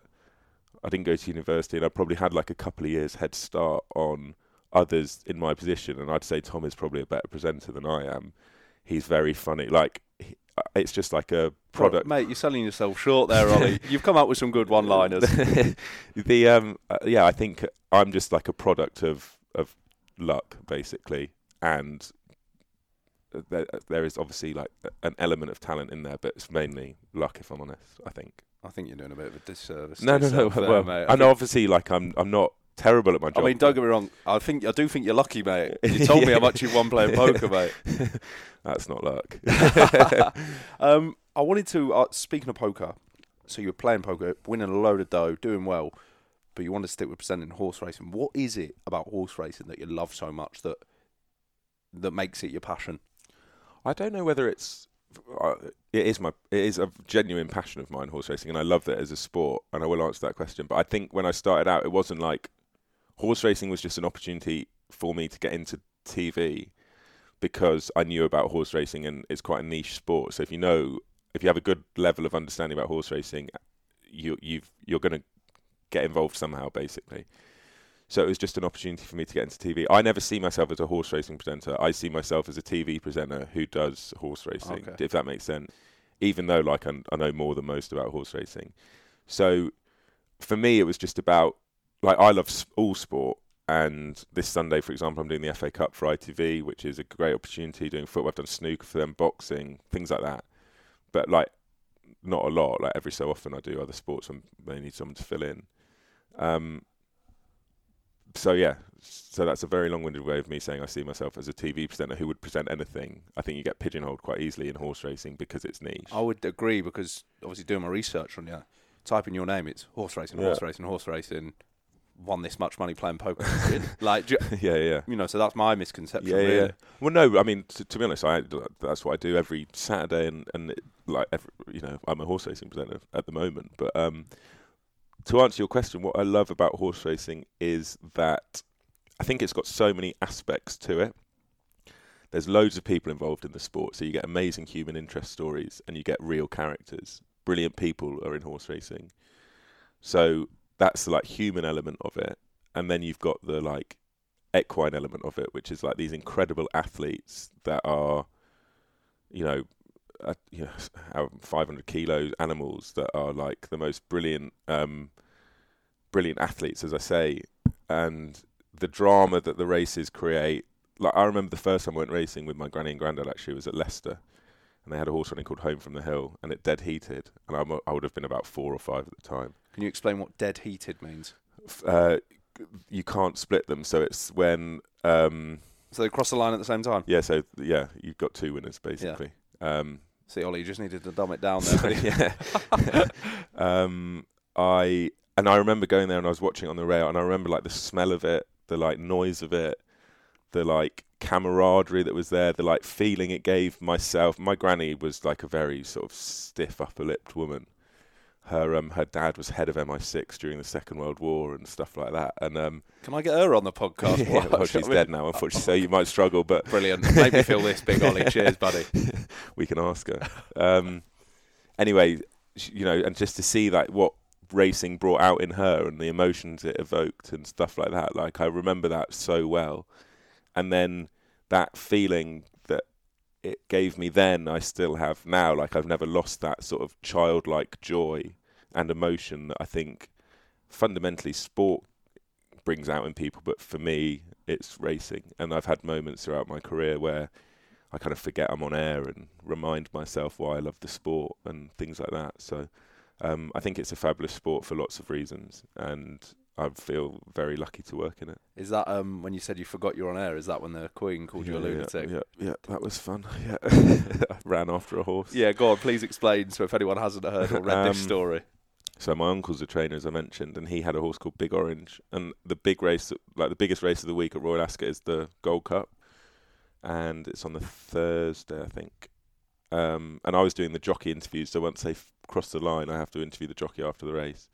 I didn't go to university, and I probably had like a couple of years head start on others in my position. And I'd say Tom is probably a better presenter than I am. He's very funny. Like he, uh, it's just like a product. Mate, you're selling yourself short there, Oli. You've come up with some good one-liners. the um uh, yeah, I think I'm just like a product of of luck basically, and there, there is obviously like an element of talent in there, but it's mainly luck if I'm honest. I think. I think you're doing a bit of a disservice. No, no, no. there, Well, mate. I know obviously like I'm I'm not terrible at my job. I mean, don't get me wrong. I think I do think you're lucky, mate. You told me how much you've won playing poker, mate. That's not luck. um, I wanted to. Uh, speaking of poker, so you were playing poker, winning a load of dough, doing well, but you want to stick with presenting horse racing. What is it about horse racing that you love so much that that makes it your passion? I don't know whether it's uh, it is my it is a genuine passion of mine horse racing and I love it as a sport and I will answer that question but I think when I started out it wasn't like horse racing was just an opportunity for me to get into TV because I knew about horse racing and it's quite a niche sport. So if you know, if you have a good level of understanding about horse racing, you you've you're going to get involved somehow, basically. So it was just an opportunity for me to get into TV. I never see myself as a horse racing presenter. I see myself as a TV presenter who does horse racing, Okay. if that makes sense. Even though, like, I, I know more than most about horse racing. So for me, it was just about, like, I love all sport. And this Sunday, for example, I'm doing the FA Cup for ITV, which is a great opportunity. Doing football, I've done snooker for them, boxing, things like that. But like, not a lot. Like every so often, I do other sports when they need someone to fill in. Um, so yeah, so that's a very long-winded way of me saying I see myself as a TV presenter who would present anything. I think you get pigeonholed quite easily in horse racing because it's niche. I would agree because obviously doing my research on you, type in your name, it's horse racing, horse Yeah. racing, horse racing. Won this much money playing poker. like, you, yeah, yeah. you know, so that's my misconception. Yeah, really. yeah. Well, no, I mean, to, to be honest, I that's what I do every Saturday, and and it, like every, you know, I'm a horse racing presenter at the moment. But um, to answer your question, what I love about horse racing is that I think it's got so many aspects to it. There's loads of people involved in the sport, so you get amazing human interest stories, and you get real characters. Brilliant people are in horse racing, so that's the like human element of it, and then you've got the like equine element of it, which is like these incredible athletes that are, you know, uh, you know, how 500 kilos animals that are like the most brilliant, um, brilliant athletes, as I say, and the drama that the races create. Like I remember the first time I went racing with my granny and granddad. Actually, was at Leicester, and they had a horse running called Home from the Hill, and it dead heated, and I'm, I would have been about four or five at the time Can you explain what dead heated means? uh, you can't split them. So it's when, um, So they cross the line at the same time. yeah. So yeah, you've got two winners basically. Um, See, Oli, you just needed to dumb it down there. yeah. um, I and I remember going there and I was watching on the rail, and I remember like the smell of it, the like noise of it, the like camaraderie that was there, the like feeling it gave myself. My granny was like a very sort of stiff, upper-lipped woman. Her um, her dad was head of MI6 during the Second World War and stuff like that, and um, Can I get her on the podcast? yeah, well, she's dead now, unfortunately, so you might struggle, but Brilliant. Made me feel this big, Oli. Cheers, buddy. we can ask her. Um, anyway, you know, and just to see like what racing brought out in her and the emotions it evoked and stuff like that. Like I remember that so well, and then that feeling that it gave me then, I still have now. Like I've never lost that sort of childlike joy and emotion that I think fundamentally sport brings out in people. But for me, it's racing, and I've had moments throughout my career where I kind of forget I'm on air and remind myself why I love the sport and things like that. So um, I think it's a fabulous sport for lots of reasons, and I feel very lucky to work in it. Is that um, when you said you forgot you were on air? Is that when the Queen called you a Yeah, yeah, lunatic? Yeah, yeah, that was fun. Yeah, I ran after a horse. Yeah, go on. Please explain. So if anyone hasn't heard or read this Um, story, So my uncle's a trainer, as I mentioned, and he had a horse called Big Orange. And the big race, like the biggest race of the week at Royal Ascot, is the Gold Cup, and it's on the Thursday, I think. Um, and I was doing the jockey interviews, so once they f- cross the line, I have to interview the jockey after the race.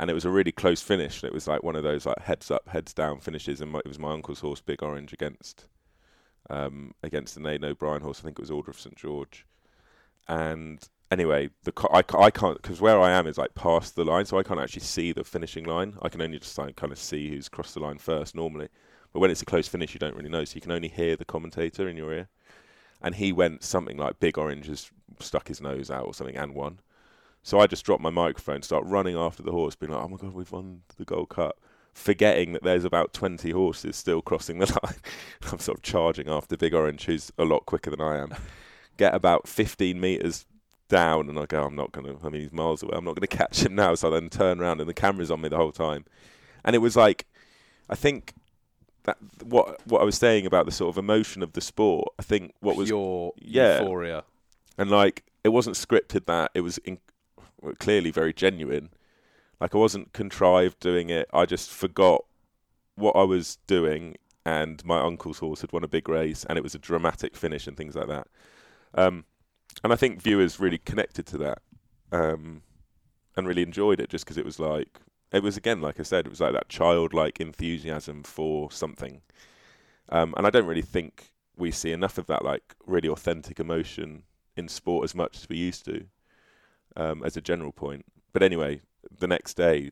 And it was a really close finish. It was like one of those like heads up, heads down finishes, and my, it was my uncle's horse, Big Orange, against um, against the Aidan O'Brien horse. I think it was Order of St George. And anyway, the I, I can't because where I am is like past the line, so I can't actually see the finishing line. I can only just like, kind of see who's crossed the line first normally. But when it's a close finish, you don't really know, so you can only hear the commentator in your ear. And he went something like Big Orange has stuck his nose out or something and won. So I just dropped my microphone, start running after the horse, being like, "Oh my god, we've won the Gold Cup!" Forgetting that there's about 20 horses still crossing the line. I'm sort of charging after Big Orange, who's a lot quicker than I am. Get about 15 meters down, and I go, "I'm not gonna. I mean, he's miles away. I'm not gonna catch him now." So I then turn around, and the camera's on me the whole time. And it was like, I think that what what I was saying about the sort of emotion of the sport. I think what was your yeah. euphoria. and like it wasn't scripted that it was in, clearly very genuine like i wasn't contrived doing it i just forgot what i was doing and my uncle's horse had won a big race and it was a dramatic finish and things like that um, and i think viewers really connected to that um, and really enjoyed it just because it was like it was again like i said it was like that childlike enthusiasm for something um, and i don't really think we see enough of that like really authentic emotion in sport as much as we used to, um, as a general point. But anyway, the next day,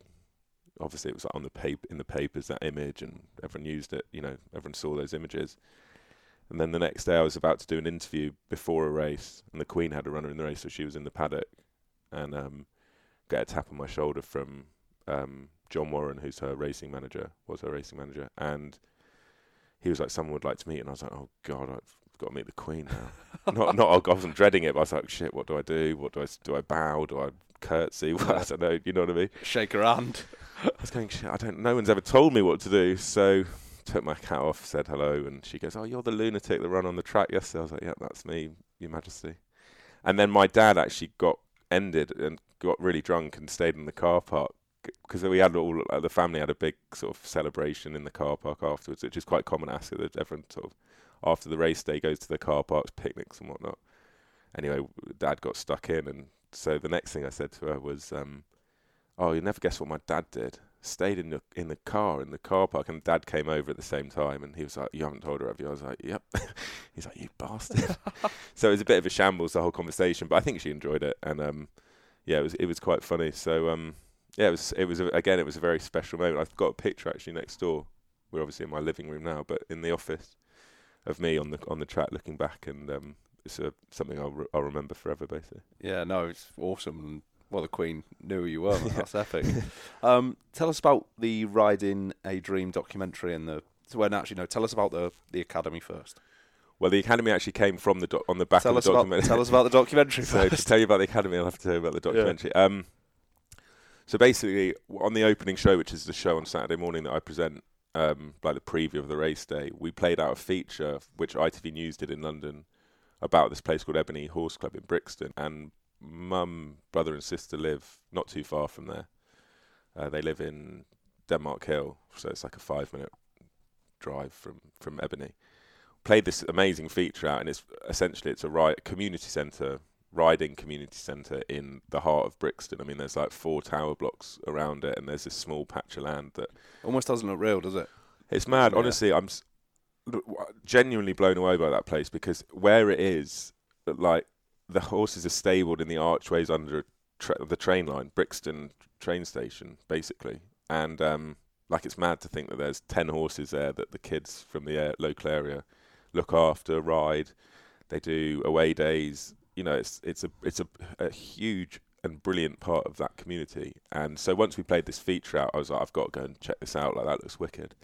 obviously it was on the paper in the papers that image, and everyone used it. You know, everyone saw those images. And then the next day, I was about to do an interview before a race, and the Queen had a runner in the race, so she was in the paddock, and um, get a tap on my shoulder from um, John Warren, who's her racing manager, was her racing manager, and he was like, "Someone would like to meet," and I was like, "Oh God, I've got to meet the Queen now." not, not, I wasn't dreading it, but I was like, "Shit, what do I do? What do I do? I bow? Do I curtsy? Well, I don't know. You know what I mean?" Shake her hand. I was going, "Shit, I don't. No one's ever told me what to do." So took my hat off, said hello, and she goes, "Oh, you're the lunatic that ran on the track yesterday." I was like, "Yeah, that's me, Your Majesty." And then my dad actually got ended and got really drunk and stayed in the car park because we had all uh, the family had a big sort of celebration in the car park afterwards, which is quite common. After that everyone sort of after the race day goes to the car parks, picnics and whatnot. Anyway, Dad got stuck in, and so the next thing I said to her was, um, "Oh, you'll never guess what my dad did." Stayed in the in the car in the car park, and Dad came over at the same time, and he was like, "You haven't told her, have you?" I was like, "Yep." He's like, "You bastard." so it was a bit of a shambles the whole conversation, but I think she enjoyed it, and um, yeah, it was it was quite funny. So um, yeah, it was it was a, again it was a very special moment. I've got a picture actually next door. We're obviously in my living room now, but in the office of me on the on the track looking back, and um, it's a, something I'll re- I'll remember forever, basically. Yeah, no, it's awesome. Well, the Queen knew who you were. That's epic. Um, tell us about the Riding a Dream documentary and the. Well, actually, no. Tell us about the the academy first. Well, the academy actually came from the on the back tell of the documentary. About, tell us about the documentary so to tell you about the academy, I'll have to tell you about the documentary. Yeah. Um, so basically, on the opening show, which is the show on Saturday morning that I present, um, like the preview of the race day, we played out a feature which ITV News did in London about this place called Ebony Horse Club in Brixton, and mum, brother, and sister live not too far from there. Uh, they live in Denmark Hill, so it's like a five-minute drive from from Ebony. Played this amazing feature out, and it's essentially it's a right community centre riding community centre in the heart of Brixton. I mean, there's like four tower blocks around it, and there's this small patch of land that almost doesn't look real, does it? It's mad. Yeah. Honestly, I'm genuinely blown away by that place because where it is, like the horses are stabled in the archways under tra- the train line, Brixton train station, basically, and um, like it's mad to think that there's ten horses there that the kids from the local area look after, ride. They do away days you know, it's it's a it's a, a huge and brilliant part of that community. And so once we played this feature out, I was like, I've got to go and check this out. Like that looks wicked.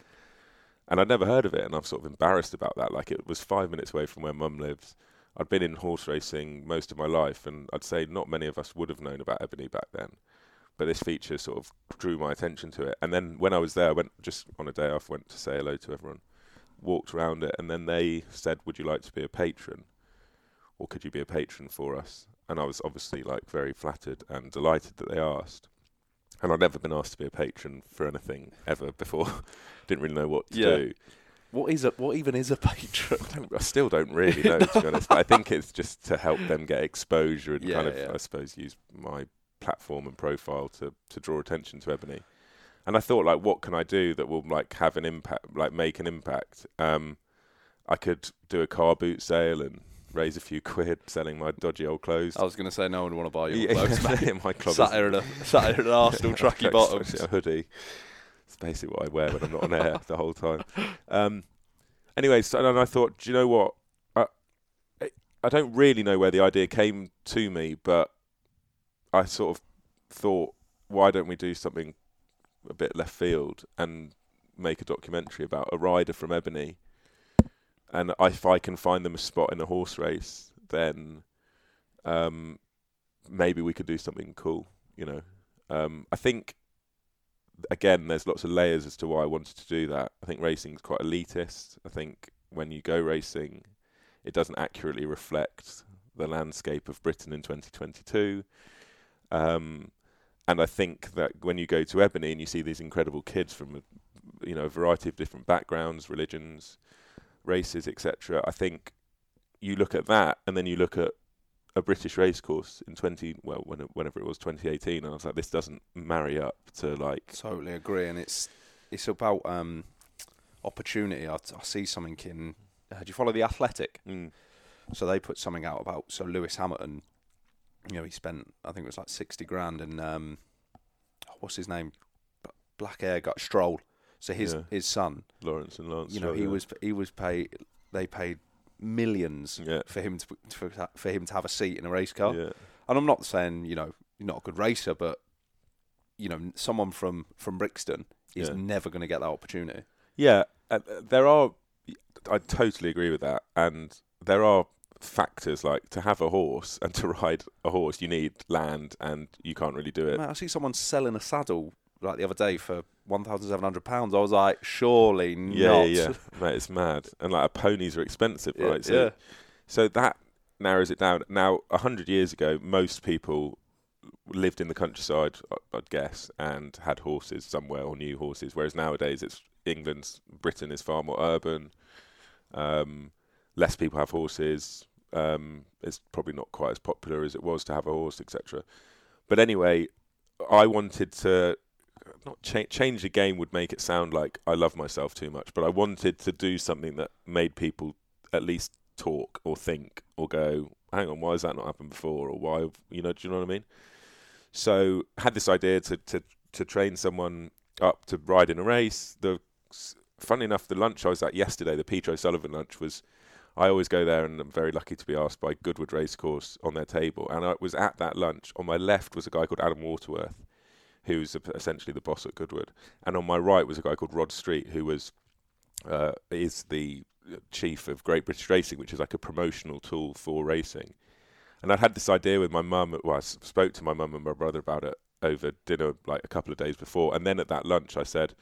And I'd never heard of it, and I'm sort of embarrassed about that. Like it was five minutes away from where Mum lives. I'd been in horse racing most of my life, and I'd say not many of us would have known about Ebony back then. But this feature sort of drew my attention to it. And then when I was there, I went just on a day off, went to say hello to everyone, walked around it, and then they said, "Would you like to be a patron?" or could you be a patron for us? And I was obviously like very flattered and delighted that they asked. And I'd never been asked to be a patron for anything ever before. Didn't really know what to yeah. do. What is a what even is a patron? I, I still don't really know to be honest. I think it's just to help them get exposure and yeah, kind of, yeah. I suppose, use my platform and profile to to draw attention to Ebony. And I thought, like, what can I do that will like have an impact, like make an impact? Um, I could do a car boot sale and raise a few quid selling my dodgy old clothes. I was going to say no one would want to buy your yeah, clothes, mate. my clothes. Sat here in a sat here in an Arsenal tracky bottoms, a hoodie. It's basically what I wear when I'm not on air the whole time. Um, anyway, so and I thought, do you know what? I, I don't really know where the idea came to me, but I sort of thought, why don't we do something a bit left field and make a documentary about a rider from Ebony and if I can find them a spot in a horse race, then um, maybe we could do something cool. You know, um, I think again, there's lots of layers as to why I wanted to do that. I think racing is quite elitist. I think when you go racing, it doesn't accurately reflect the landscape of Britain in 2022. Um, and I think that when you go to Ebony and you see these incredible kids from, you know, a variety of different backgrounds, religions, races, etc. I think you look at that, and then you look at a British racecourse in twenty well when, whenever it was twenty eighteen, and I was like, this doesn't marry up to like. Totally agree, and it's it's about um, opportunity. I, I see something in Uh, do you follow the Athletic? Mm. So they put something out about so Lewis Hamilton. You know, he spent I think it was like sixty grand, and um, what's his name? Black air got Stroll. So his Yeah. his son. Lawrence and Lance. You know, Stroll, he yeah. was he was paid. They paid millions Yeah. for him to for, for him to have a seat in a race car. Yeah. And I'm not saying you know you're not a good racer, but you know someone from from Brixton is Yeah. never going to get that opportunity. Yeah, uh, there are. I totally agree with that, and there are factors like to have a horse and to ride a horse, you need land, and you can't really do it. Mate, I see someone selling a saddle like the other day for one thousand seven hundred pounds. I was like, surely Yeah, not. yeah, yeah, mate, it's mad, and like ponies are expensive, Yeah, right? So, yeah. so that narrows it down. Now, a hundred years ago, most people lived in the countryside, I'd guess, and had horses somewhere or knew horses. Whereas nowadays, it's England's Britain is far more urban. Um, less people have horses. Um, it's probably not quite as popular as it was to have a horse, etc. But anyway, I wanted to not cha- change the game would make it sound like I love myself too much, but I wanted to do something that made people at least talk or think or go, hang on, why has that not happened before? Or why, you know, do you know what I mean? So had this idea to, to, to train someone up to ride in a race. The funny enough, the lunch I was at yesterday, the Peter O'Sullevan lunch was. I always go there, and I'm very lucky to be asked by Goodwood Racecourse on their table. And I was at that lunch. On my left was a guy called Adam Waterworth, who's essentially the boss at Goodwood, and on my right was a guy called Rod Street, who was uh, is the chief of Great British Racing, which is like a promotional tool for racing. And I'd had this idea with my mum. Well, I spoke to my mum and my brother about it over dinner like a couple of days before, and then at that lunch, I said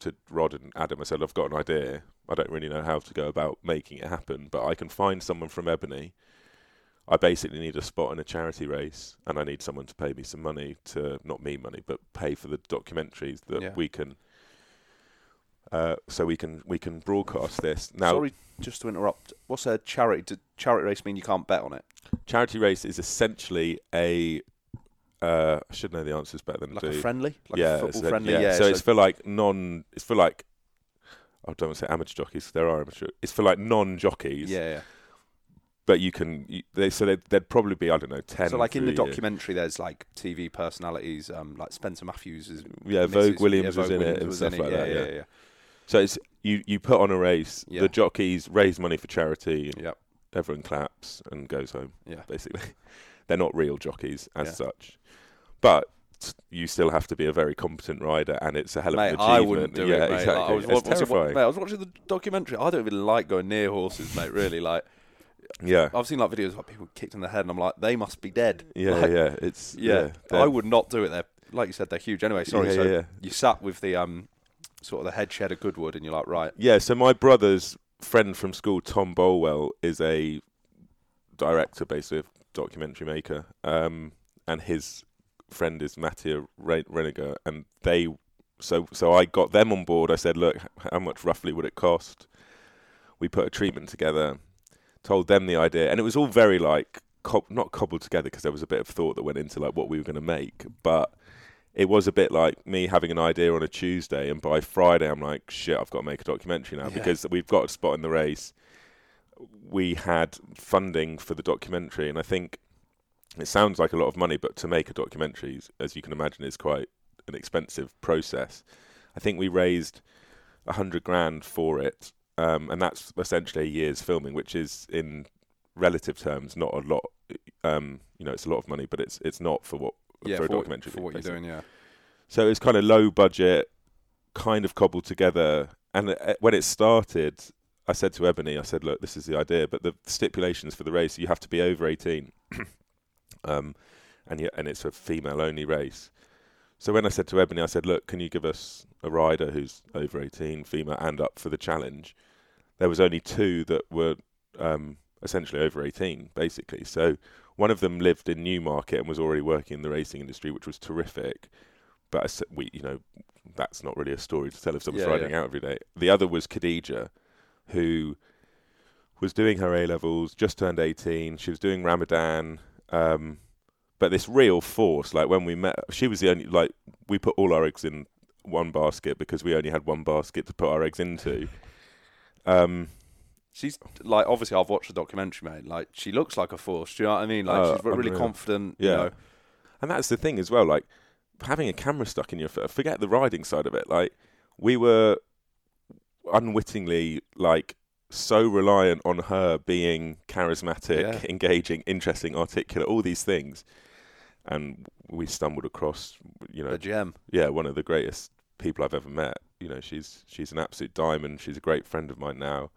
to Rod and Adam, I said, "I've got an idea. I don't really know how to go about making it happen, but I can find someone from Ebony." I basically need a spot in a charity race, and I need someone to pay me some money to not me money, but pay for the documentaries that Yeah. we can. Uh, so we can we can broadcast this now. Sorry, just to interrupt. What's a charity? Did charity race mean you can't bet on it? Charity race is essentially a. Uh, I should know the answers better than Like I a do. friendly, like yeah, a football a- friendly. yeah. Yeah. so, it's for like non. It's for like. I don't want to say amateur jockeys. There are amateur. It's for like non-jockeys. yeah, yeah. But you can. You, they, so there'd, there'd probably be I don't know ten. So like in the a year. documentary, there's like TV personalities, um, like Spencer Matthews is. Yeah, Vogue Williams yeah, was Vogue in it and stuff it, like yeah, that, Yeah, yeah. yeah, So it's you. You put on a race. Yeah. The jockeys raise money for charity. Yep. Everyone claps and goes home. Yeah. Basically, they're not real jockeys as Yeah. such, but you still have to be a very competent rider, and it's a hell of Mate, an achievement. I wouldn't do yeah, it, mate. Like, exactly. I was, it's it- terrifying. mate, I was watching the documentary. I don't even like going near horses, mate. Really, like yeah, I've seen like videos of like, people kicked in the head, and I'm like, they must be dead. yeah, Like, yeah. It's yeah. yeah. I would not do it. They're like you said, they're huge. Anyway, sorry. Yeah, so yeah. you sat with the um, sort of the head shed of Goodwood, and you're like, right, Yeah, so my brother's friend from school, Tom Bolwell, is a director, basically, documentary maker, um, and his friend is Mattia Re- Reniger, and they. So, so I got them on board. I said, "Look, how much roughly would it cost?" We put a treatment together, told them the idea, and it was all very like cob- not cobbled together because there was a bit of thought that went into like what we were going to make, but it was a bit like me having an idea on a Tuesday, and by Friday I'm like, shit, I've got to make a documentary now Yeah. because we've got a spot in the race. We had funding for the documentary, and I think it sounds like a lot of money, but to make a documentary, as you can imagine, is quite an expensive process. I think we raised a hundred grand for it, um, and that's essentially a year's filming, which is in relative terms not a lot. Um, you know, it's a lot of money, but it's it's not for what yeah, for a documentary. for what you're doing, yeah. So it's kind of low budget, kind of cobbled together. And uh, when it started, I said to Ebony, I said, "Look, this is the idea, but the stipulations for the race, you have to be over 18, um, and yeah, and it's a female-only race." So when I said to Ebony, I said, "Look, can you give us a rider who's over 18, female, and up for the challenge?" There was only two that were um, essentially over 18, basically. So one of them lived in Newmarket and was already working in the racing industry, which was terrific but we, you know, that's not really a story to tell if someone's Yeah, riding yeah. out every day. The other was Khadija, who was doing her A levels, just turned 18. She was doing Ramadan, um, but this real force. Like when we met, she was the only like we put all our eggs in one basket because we only had one basket to put our eggs into. Um, She's like obviously I've watched the documentary, mate. Like she looks like a force. Do you know what I mean? Like Oh, she's really unreal. confident. Yeah. You know. And that's the thing as well, like having a camera stuck in your foot. Forget the riding side of it. Like we were unwittingly like so reliant on her being charismatic, Yeah. engaging, interesting, articulate, all these things. And we stumbled across, you know, The gem. yeah, one of the greatest people I've ever met. You know, she's she's an absolute diamond. She's a great friend of mine now.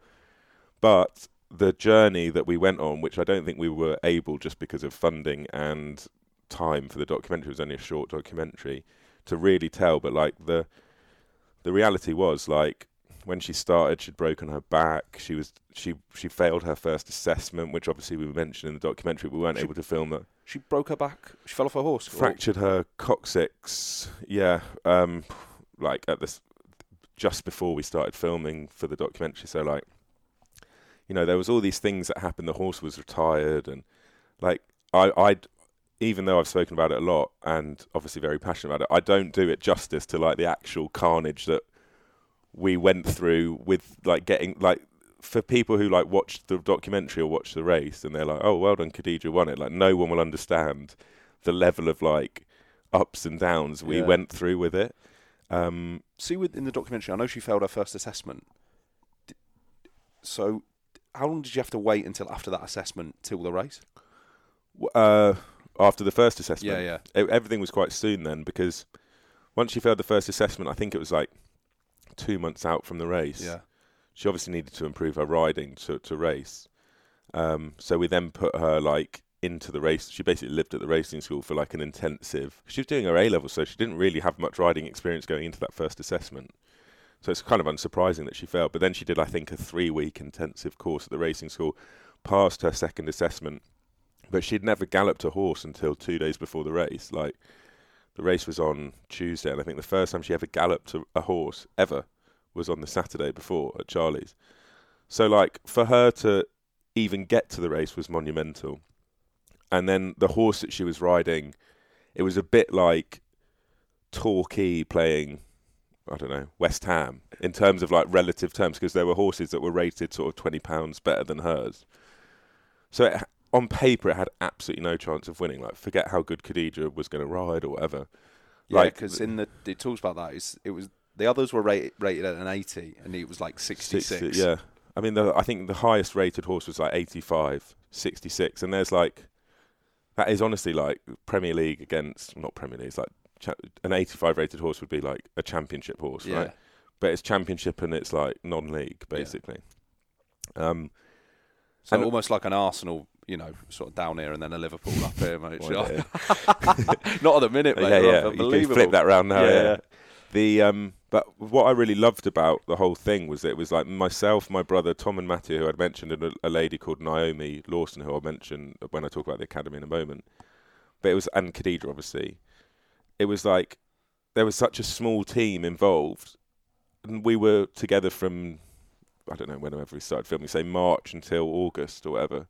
But the journey that we went on, which I don't think we were able just because of funding and time for the documentary, it was only a short documentary, to really tell. But like the the reality was like when she started, she'd broken her back. She was she she failed her first assessment, which obviously we mentioned in the documentary. We weren't She- able to film that She broke her back. She fell off her horse. or- fractured her coccyx. Yeah, um, like at this just before we started filming for the documentary. So like, you know, there was all these things that happened. The horse was retired, and like I, I'd even though I've spoken about it a lot and obviously very passionate about it, I don't do it justice to like the actual carnage that we went through with like getting like for people who like watched the documentary or watched the race and they're like, oh, well done, Khadija won it. Like no one will understand the level of like ups and downs we Yeah. went through with it. Um, See, with in the documentary, I know she failed her first assessment. So, how long did you have to wait until after that assessment till the race? uh, after the first assessment, Yeah, yeah. e- everything was quite soon then because once she failed the first assessment, I think it was like two months out from the race. Yeah. She obviously needed to improve her riding to to race. Um, so we then put her like into the race. She basically lived at the racing school for like an intensive. She was doing her A level, so she didn't really have much riding experience going into that first assessment. So it's kind of unsurprising that she failed. But then she did, I think, a three week intensive course at the racing school, passed her second assessment, but she'd never galloped a horse until two days before the race. Like the race was on Tuesday, and I think the first time she ever galloped a, a horse ever was on the Saturday before at Charlie's. So like for her to even get to the race was monumental. And then the horse that she was riding, it was a bit like Torquay playing, I don't know, West Ham in terms of like relative terms, because there were horses that were rated sort of twenty pounds better than hers. So it, on paper, it had absolutely no chance of winning. Like forget how good Khadija was going to ride or whatever. Yeah, Like- because in the it talks about that. It's, it was the others were rated rated at an eighty, and it was like sixty six. 60, yeah. I mean, the, I think the highest rated horse was like 85, 66. And there's like, that is honestly like Premier League against, not Premier League, it's like cha- an 85 rated horse would be like a championship horse, yeah. right? But it's championship and it's like non league, Yeah. basically. Um, So And- almost like an Arsenal, you know, sort of down here, and then a Liverpool up here, mate. Not at the minute, mate. yeah, yeah. You can flip that round now. Yeah, Yeah. yeah. The um, but what I really loved about the whole thing was that it was like myself, my brother Tom, and Matthew, who I'd mentioned, and a, a lady called Naomi Lawson, who I'll mention when I talk about the academy in a moment. But it was and Khadija, obviously. It was like there was such a small team involved, and we were together from I don't know whenever we started filming, say March until August or whatever.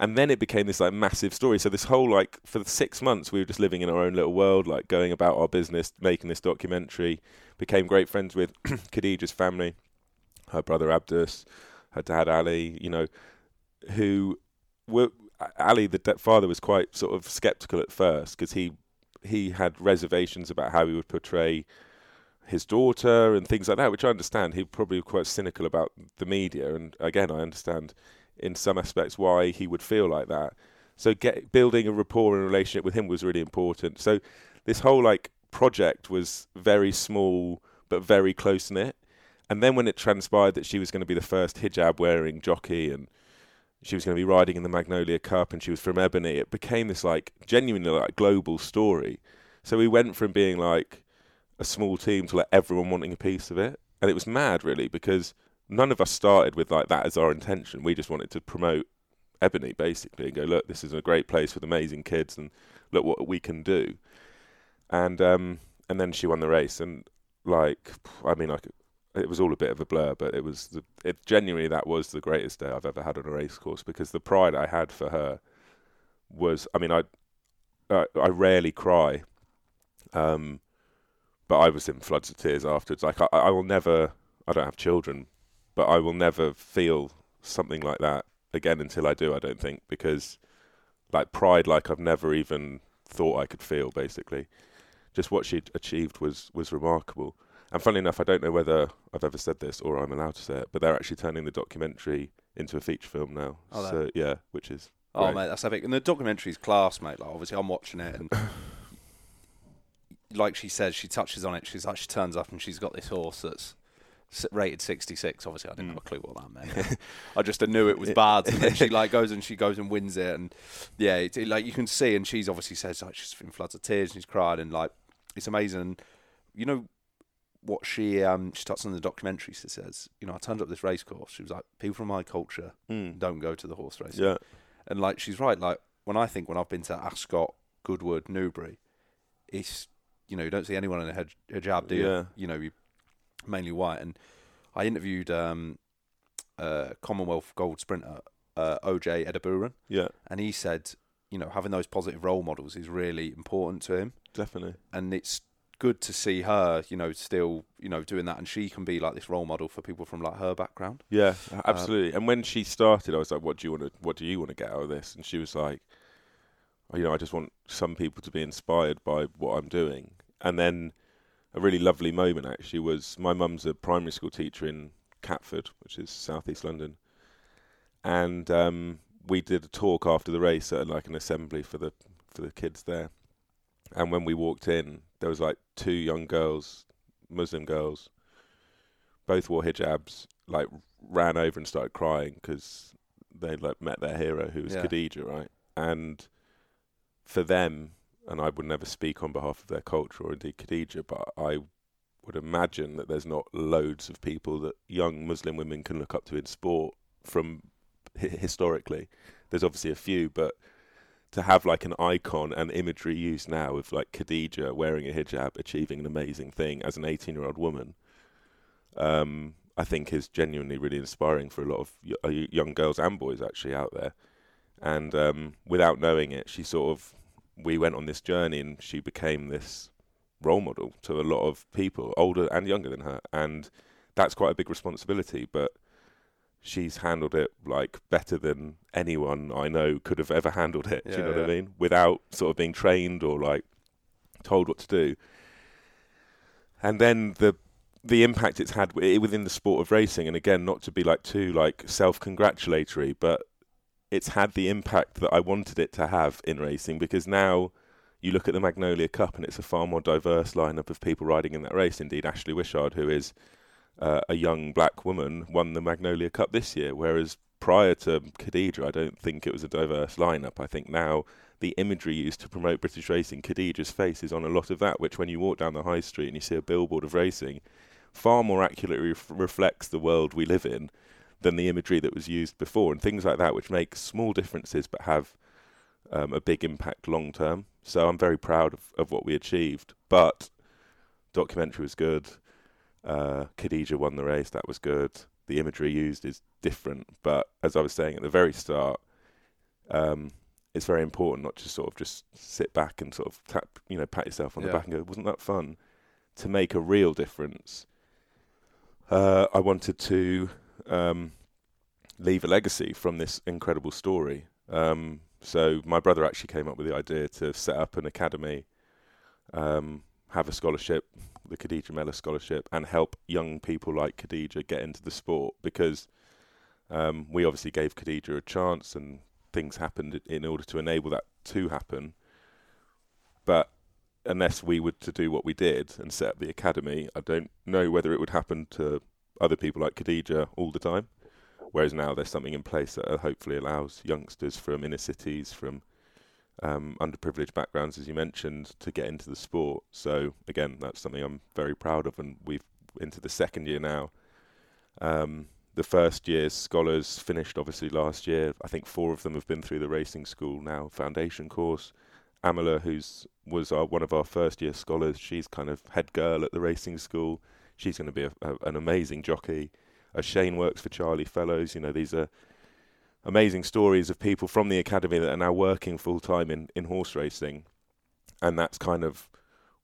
And then it became this like massive story. So this whole like for six months we were just living in our own little world, like going about our business, making this documentary. Became great friends with Khadija's family, her brother Abdus, her dad Ali. You know, who were Ali, the da- father, was quite sort of skeptical at first because he he had reservations about how he would portray his daughter and things like that, which I understand. He probably quite cynical about the media, and again, I understand in some aspects why he would feel like that. So, get building a rapport and relationship with him was really important. So, this whole like project was very small but very close knit. And then when it transpired that she was going to be the first hijab wearing jockey and she was going to be riding in the Magnolia Cup and she was from Ebony, it became this like genuinely like global story. So we went from being like a small team to like everyone wanting a piece of it, and it was mad really because none of us started with like that as our intention. We just wanted to promote Ebony basically and go, look, this is a great place with amazing kids, and look what we can do. And um, and then she won the race, and like, I mean, like, it was all a bit of a blur, but it was the, it genuinely that was the greatest day I've ever had on a race course because the pride I had for her was, I mean, I uh, I rarely cry, um, but I was in floods of tears afterwards. Like I, I will never, I don't have children, but I will never feel something like that again until I do. I don't think because like pride, like I've never even thought I could feel. Basically, just what she'd achieved was was remarkable. And funnily enough, I don't know whether I've ever said this or I'm allowed to say it, but they're actually turning the documentary into a feature film now. Oh, so yeah, which is Oh Great. mate, that's epic. And the documentary's class, mate. Like obviously, I'm watching it, and like she says, she touches on it. She's like, she turns up, and she's got this horse that's rated 66. Obviously, I didn't Mm. have a clue what that meant. I just knew it was bad. And then she like goes and she goes and wins it, and yeah, it, it, like you can see, and she's obviously says like she's in floods of tears, and she's crying, and like it's amazing. You know what she um she touched on in the documentary. She says, you know, I turned up this race course. She was like, people from my culture mm, don't go to the horse race. yeah, And like she's right. Like when I think when I've been to Ascot, Goodwood, Newbury, it's you know you don't see anyone in a hijab, do you? Yeah. You know, you mainly white. And I interviewed um, uh, Commonwealth gold sprinter uh, Ojie Edoburun, yeah, and he said, you know, having those positive role models is really important to him, definitely. and it's good to see her, you know, still you know doing that, and she can be like this role model for people from like her background. Yeah, absolutely. and when she started, I was like, "What do you want to? What do you want to get out of this?" And she was like, "Oh, "You know, I just want some people to be inspired by what I'm doing." And then a really lovely moment actually was my mum's a primary school teacher in Catford, which is southeast London, and um, we did a talk after the race at like an assembly for the for the kids there. And when we walked in, there was like two young girls, Muslim girls, both wore hijabs, like ran over and started crying because they like met their hero who was Yeah. Khadija, right? And for them, and I would never speak on behalf of their culture or indeed Khadija, but I would imagine that there's not loads of people that young Muslim women can look up to in sport from hi- historically. There's obviously a few, but to have like an icon and imagery used now of like Khadija wearing a hijab, achieving an amazing thing as an 18 year old woman, um, I think is genuinely really inspiring for a lot of y- uh, young girls and boys actually out there. And um, without knowing it, she sort of, we went on this journey and she became this role model to a lot of people, older and younger than her. And that's quite a big responsibility, but she's handled it like better than anyone I know could have ever handled it. do you Yeah, know what I mean? Without sort of being trained or like told what to do. And then the the impact it's had within the sport of racing, and again, not to be like too like self-congratulatory, but it's had the impact that I wanted it to have in racing because now you look at the Magnolia Cup and it's a far more diverse lineup of people riding in that race. Indeed, Ashley Wishard, who is uh, a young black woman, won the Magnolia Cup this year, whereas prior to Khadija, I don't think it was a diverse lineup. I think now the imagery used to promote British racing, Khadija's face is on a lot of that, which when you walk down the high street and you see a billboard of racing, far more accurately ref- reflects the world we live in than the imagery that was used before, and things like that, which make small differences but have um, a big impact long term. So I'm very proud of, of what we achieved. But documentary was good. Uh, Khadija won the race. That was good. The imagery used is different, but as I was saying at the very start, um, it's very important not to sort of just sit back and sort of tap, you know, pat yourself on the back and go, "Wasn't that fun?" To make a real difference, uh, I wanted to um, leave a legacy from this incredible story. Um, so my brother actually came up with the idea to set up an academy, um, have a scholarship, the Khadija Mellah Scholarship, and help young people like Khadija get into the sport because um, we obviously gave Khadija a chance and things happened in order to enable that to happen. But unless we were to do what we did and set up the academy, I don't know whether it would happen to other people like Khadija all the time. Whereas now there's something in place that uh, hopefully allows youngsters from inner cities, from um, underprivileged backgrounds, as you mentioned, to get into the sport. So again, that's something I'm very proud of, and we've into the second year now. Um, the first year's scholars finished obviously last year. I think four of them have been through the racing school now foundation course. Amala, who's was our, one of our first year scholars, she's kind of head girl at the racing school. She's going to be a, a, an amazing jockey. Uh, Shane works for Charlie Fellowes. You know, these are amazing stories of people from the academy that are now working full time in, in horse racing, and that's kind of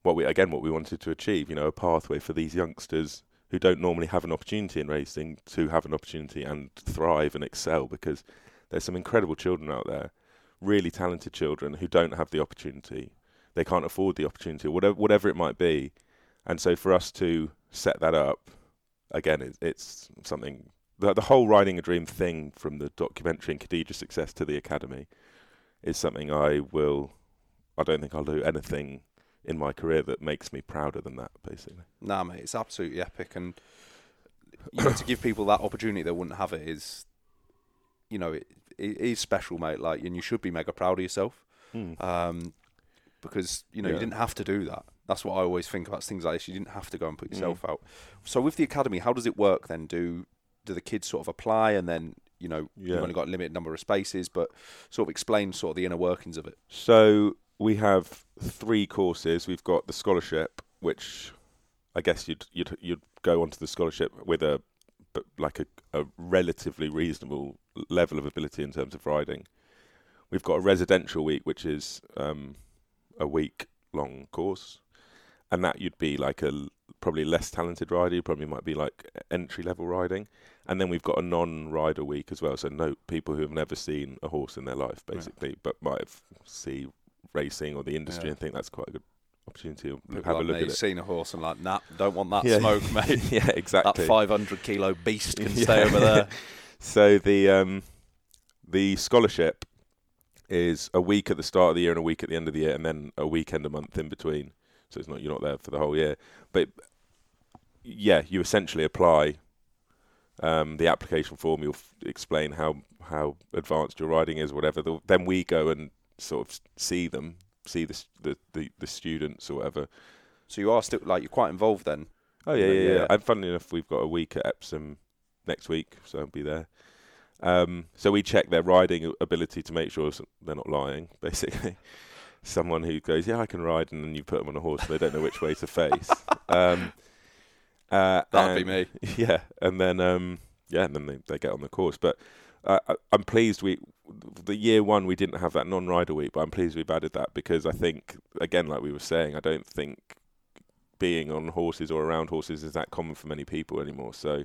what we again what we wanted to achieve. You know, a pathway for these youngsters who don't normally have an opportunity in racing to have an opportunity and thrive and excel because there's some incredible children out there, really talented children who don't have the opportunity. They can't afford the opportunity, whatever whatever it might be. And so for us to set that up, again, it, it's something. The, the whole riding a dream thing, from the documentary and Khadija success to the academy, is something I will. I don't think I'll do anything in my career that makes me prouder than that, basically. Nah, mate, it's absolutely epic, and you know, to give people that opportunity that wouldn't have it is, you know, it, it is special, mate. Like, and you should be mega proud of yourself, um, because you know Yeah. you didn't have to do that. That's what I always think about things like this. You didn't have to go and put Mm. yourself out. So with the academy, how does it work then? Do do the kids sort of apply, and then you know Yeah. you've only got a limited number of spaces, but sort of explain sort of the inner workings of it. So we have three courses. We've got the scholarship, which I guess you'd you'd you'd go onto the scholarship with a but like a, a relatively reasonable level of ability in terms of riding. We've got a residential week, which is um, a week long course, and that you'd be like a probably less talented rider. You probably might be like entry level riding, and then we've got a non rider week as well. So no people who have never seen a horse in their life, Right. basically, but might have see racing or the industry Yeah. and think that's quite a good opportunity to People have a look me, at it. seen a horse and like, nah, don't want that Yeah. smoke, mate. yeah, exactly. that 500 kilo beast can Yeah. stay over there. So the um, the scholarship is a week at the start of the year and a week at the end of the year, and then a weekend a month in between. So it's not you're not there for the whole year, but yeah, you essentially apply um, the application form. You'll f- explain how how advanced your riding is, whatever. The, then we go and sort of see them, see the the, the, the students or whatever. So you are still like you're quite involved then. Oh yeah, yeah, yeah. yeah. And funnily enough, we've got a week at Epsom next week, so I'll be there. Um, so we check their riding ability to make sure they're not lying. Basically, someone who goes, "Yeah, I can ride," and then you put them on a horse, and they don't know which way to face. Um, uh, That'd be me. Yeah, and then um, yeah, and then they, they get on the course. But uh, I- I'm pleased we the year one we didn't have that non-rider week, but I'm pleased we've added that because I think again, like we were saying, I don't think being on horses or around horses is that common for many people anymore. So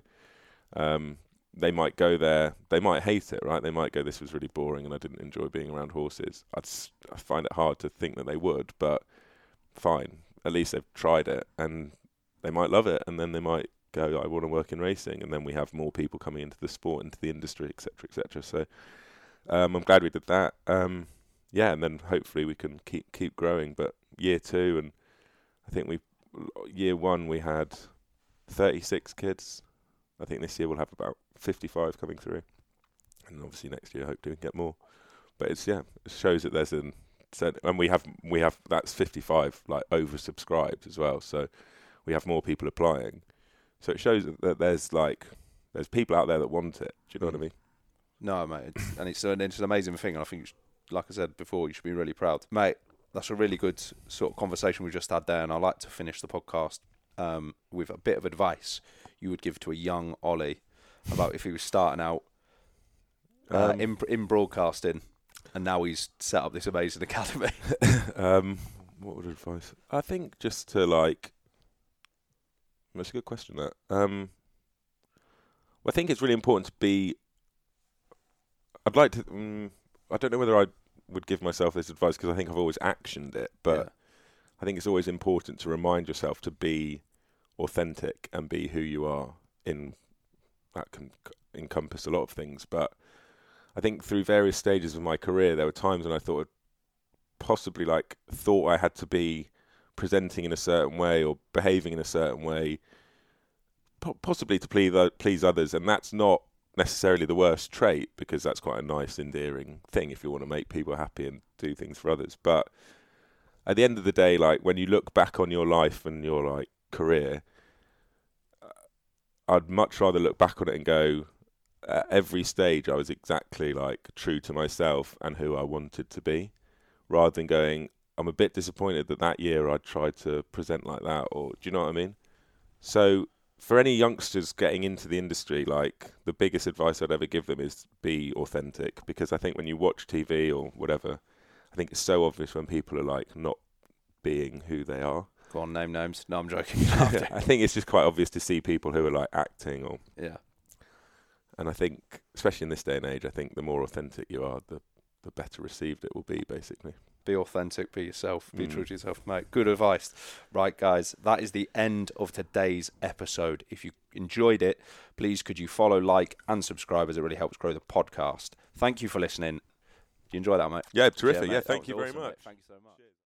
um, they might go there, they might hate it, right? They might go, "This was really boring, and I didn't enjoy being around horses." I'd, find it hard to think that they would, but fine. At least they've tried it, and they might love it, and then they might go, "I want to work in racing," and then we have more people coming into the sport, into the industry, etc., etc. So um, I'm glad we did that. Um, yeah, and then hopefully we can keep keep growing. But year two, and I think we year one we had 36 kids. I think this year we'll have about 55 coming through, and obviously next year hopefully we can get more. But it's yeah, it shows that there's an and we have we have that's 55 like oversubscribed as well. So we have more people applying. So it shows that- there's like there's people out there that want it. Do you know what I Mm. mean? No, mate, it's, and it's an, it's an amazing thing, and I think, like I said before, you should be really proud, mate. That's a really good sort of conversation we just had there, and I like to finish the podcast um, with a bit of advice you would give to a young Oli about if he was starting out uh, Um, in in broadcasting, and now he's set up this amazing academy. um, what would advice? I think just to like. That's a good question. That. Um, well, I think it's really important to be. I'd like to. Um, I don't know whether I would give myself this advice because I think I've always actioned it, but Yeah. I think it's always important to remind yourself to be authentic and be who you are. In that can encompass a lot of things, but I think through various stages of my career, there were times when I thought possibly like thought I had to be presenting in a certain way or behaving in a certain way, po- possibly to please please others, and that's not necessarily the worst trait because that's quite a nice, endearing thing if you want to make people happy and do things for others. But at the end of the day, like when you look back on your life and your like career, I'd much rather look back on it and go, at every stage I was exactly like true to myself and who I wanted to be, rather than going, I'm a bit disappointed that that year I tried to present like that, or do you know what I mean? So for any youngsters getting into the industry, like the biggest advice I'd ever give them is be authentic, because I think when you watch TV or whatever, I think it's so obvious when people are like not being who they are. Go on, name names. No, I'm joking. I think it's just quite obvious to see people who are like acting or yeah. and I think especially in this day and age, I think the more authentic you are, the the better received it will be basically. Be authentic, be yourself, be Mm. true to yourself, mate. Good advice. Right, guys, that is the end of today's episode. If you enjoyed it, please could you follow, like, and subscribe as it really helps grow the podcast. Thank you for listening. Do you enjoy that, mate? Yeah, terrific. mate, Yeah, thank you very much. mate. Thank you so much.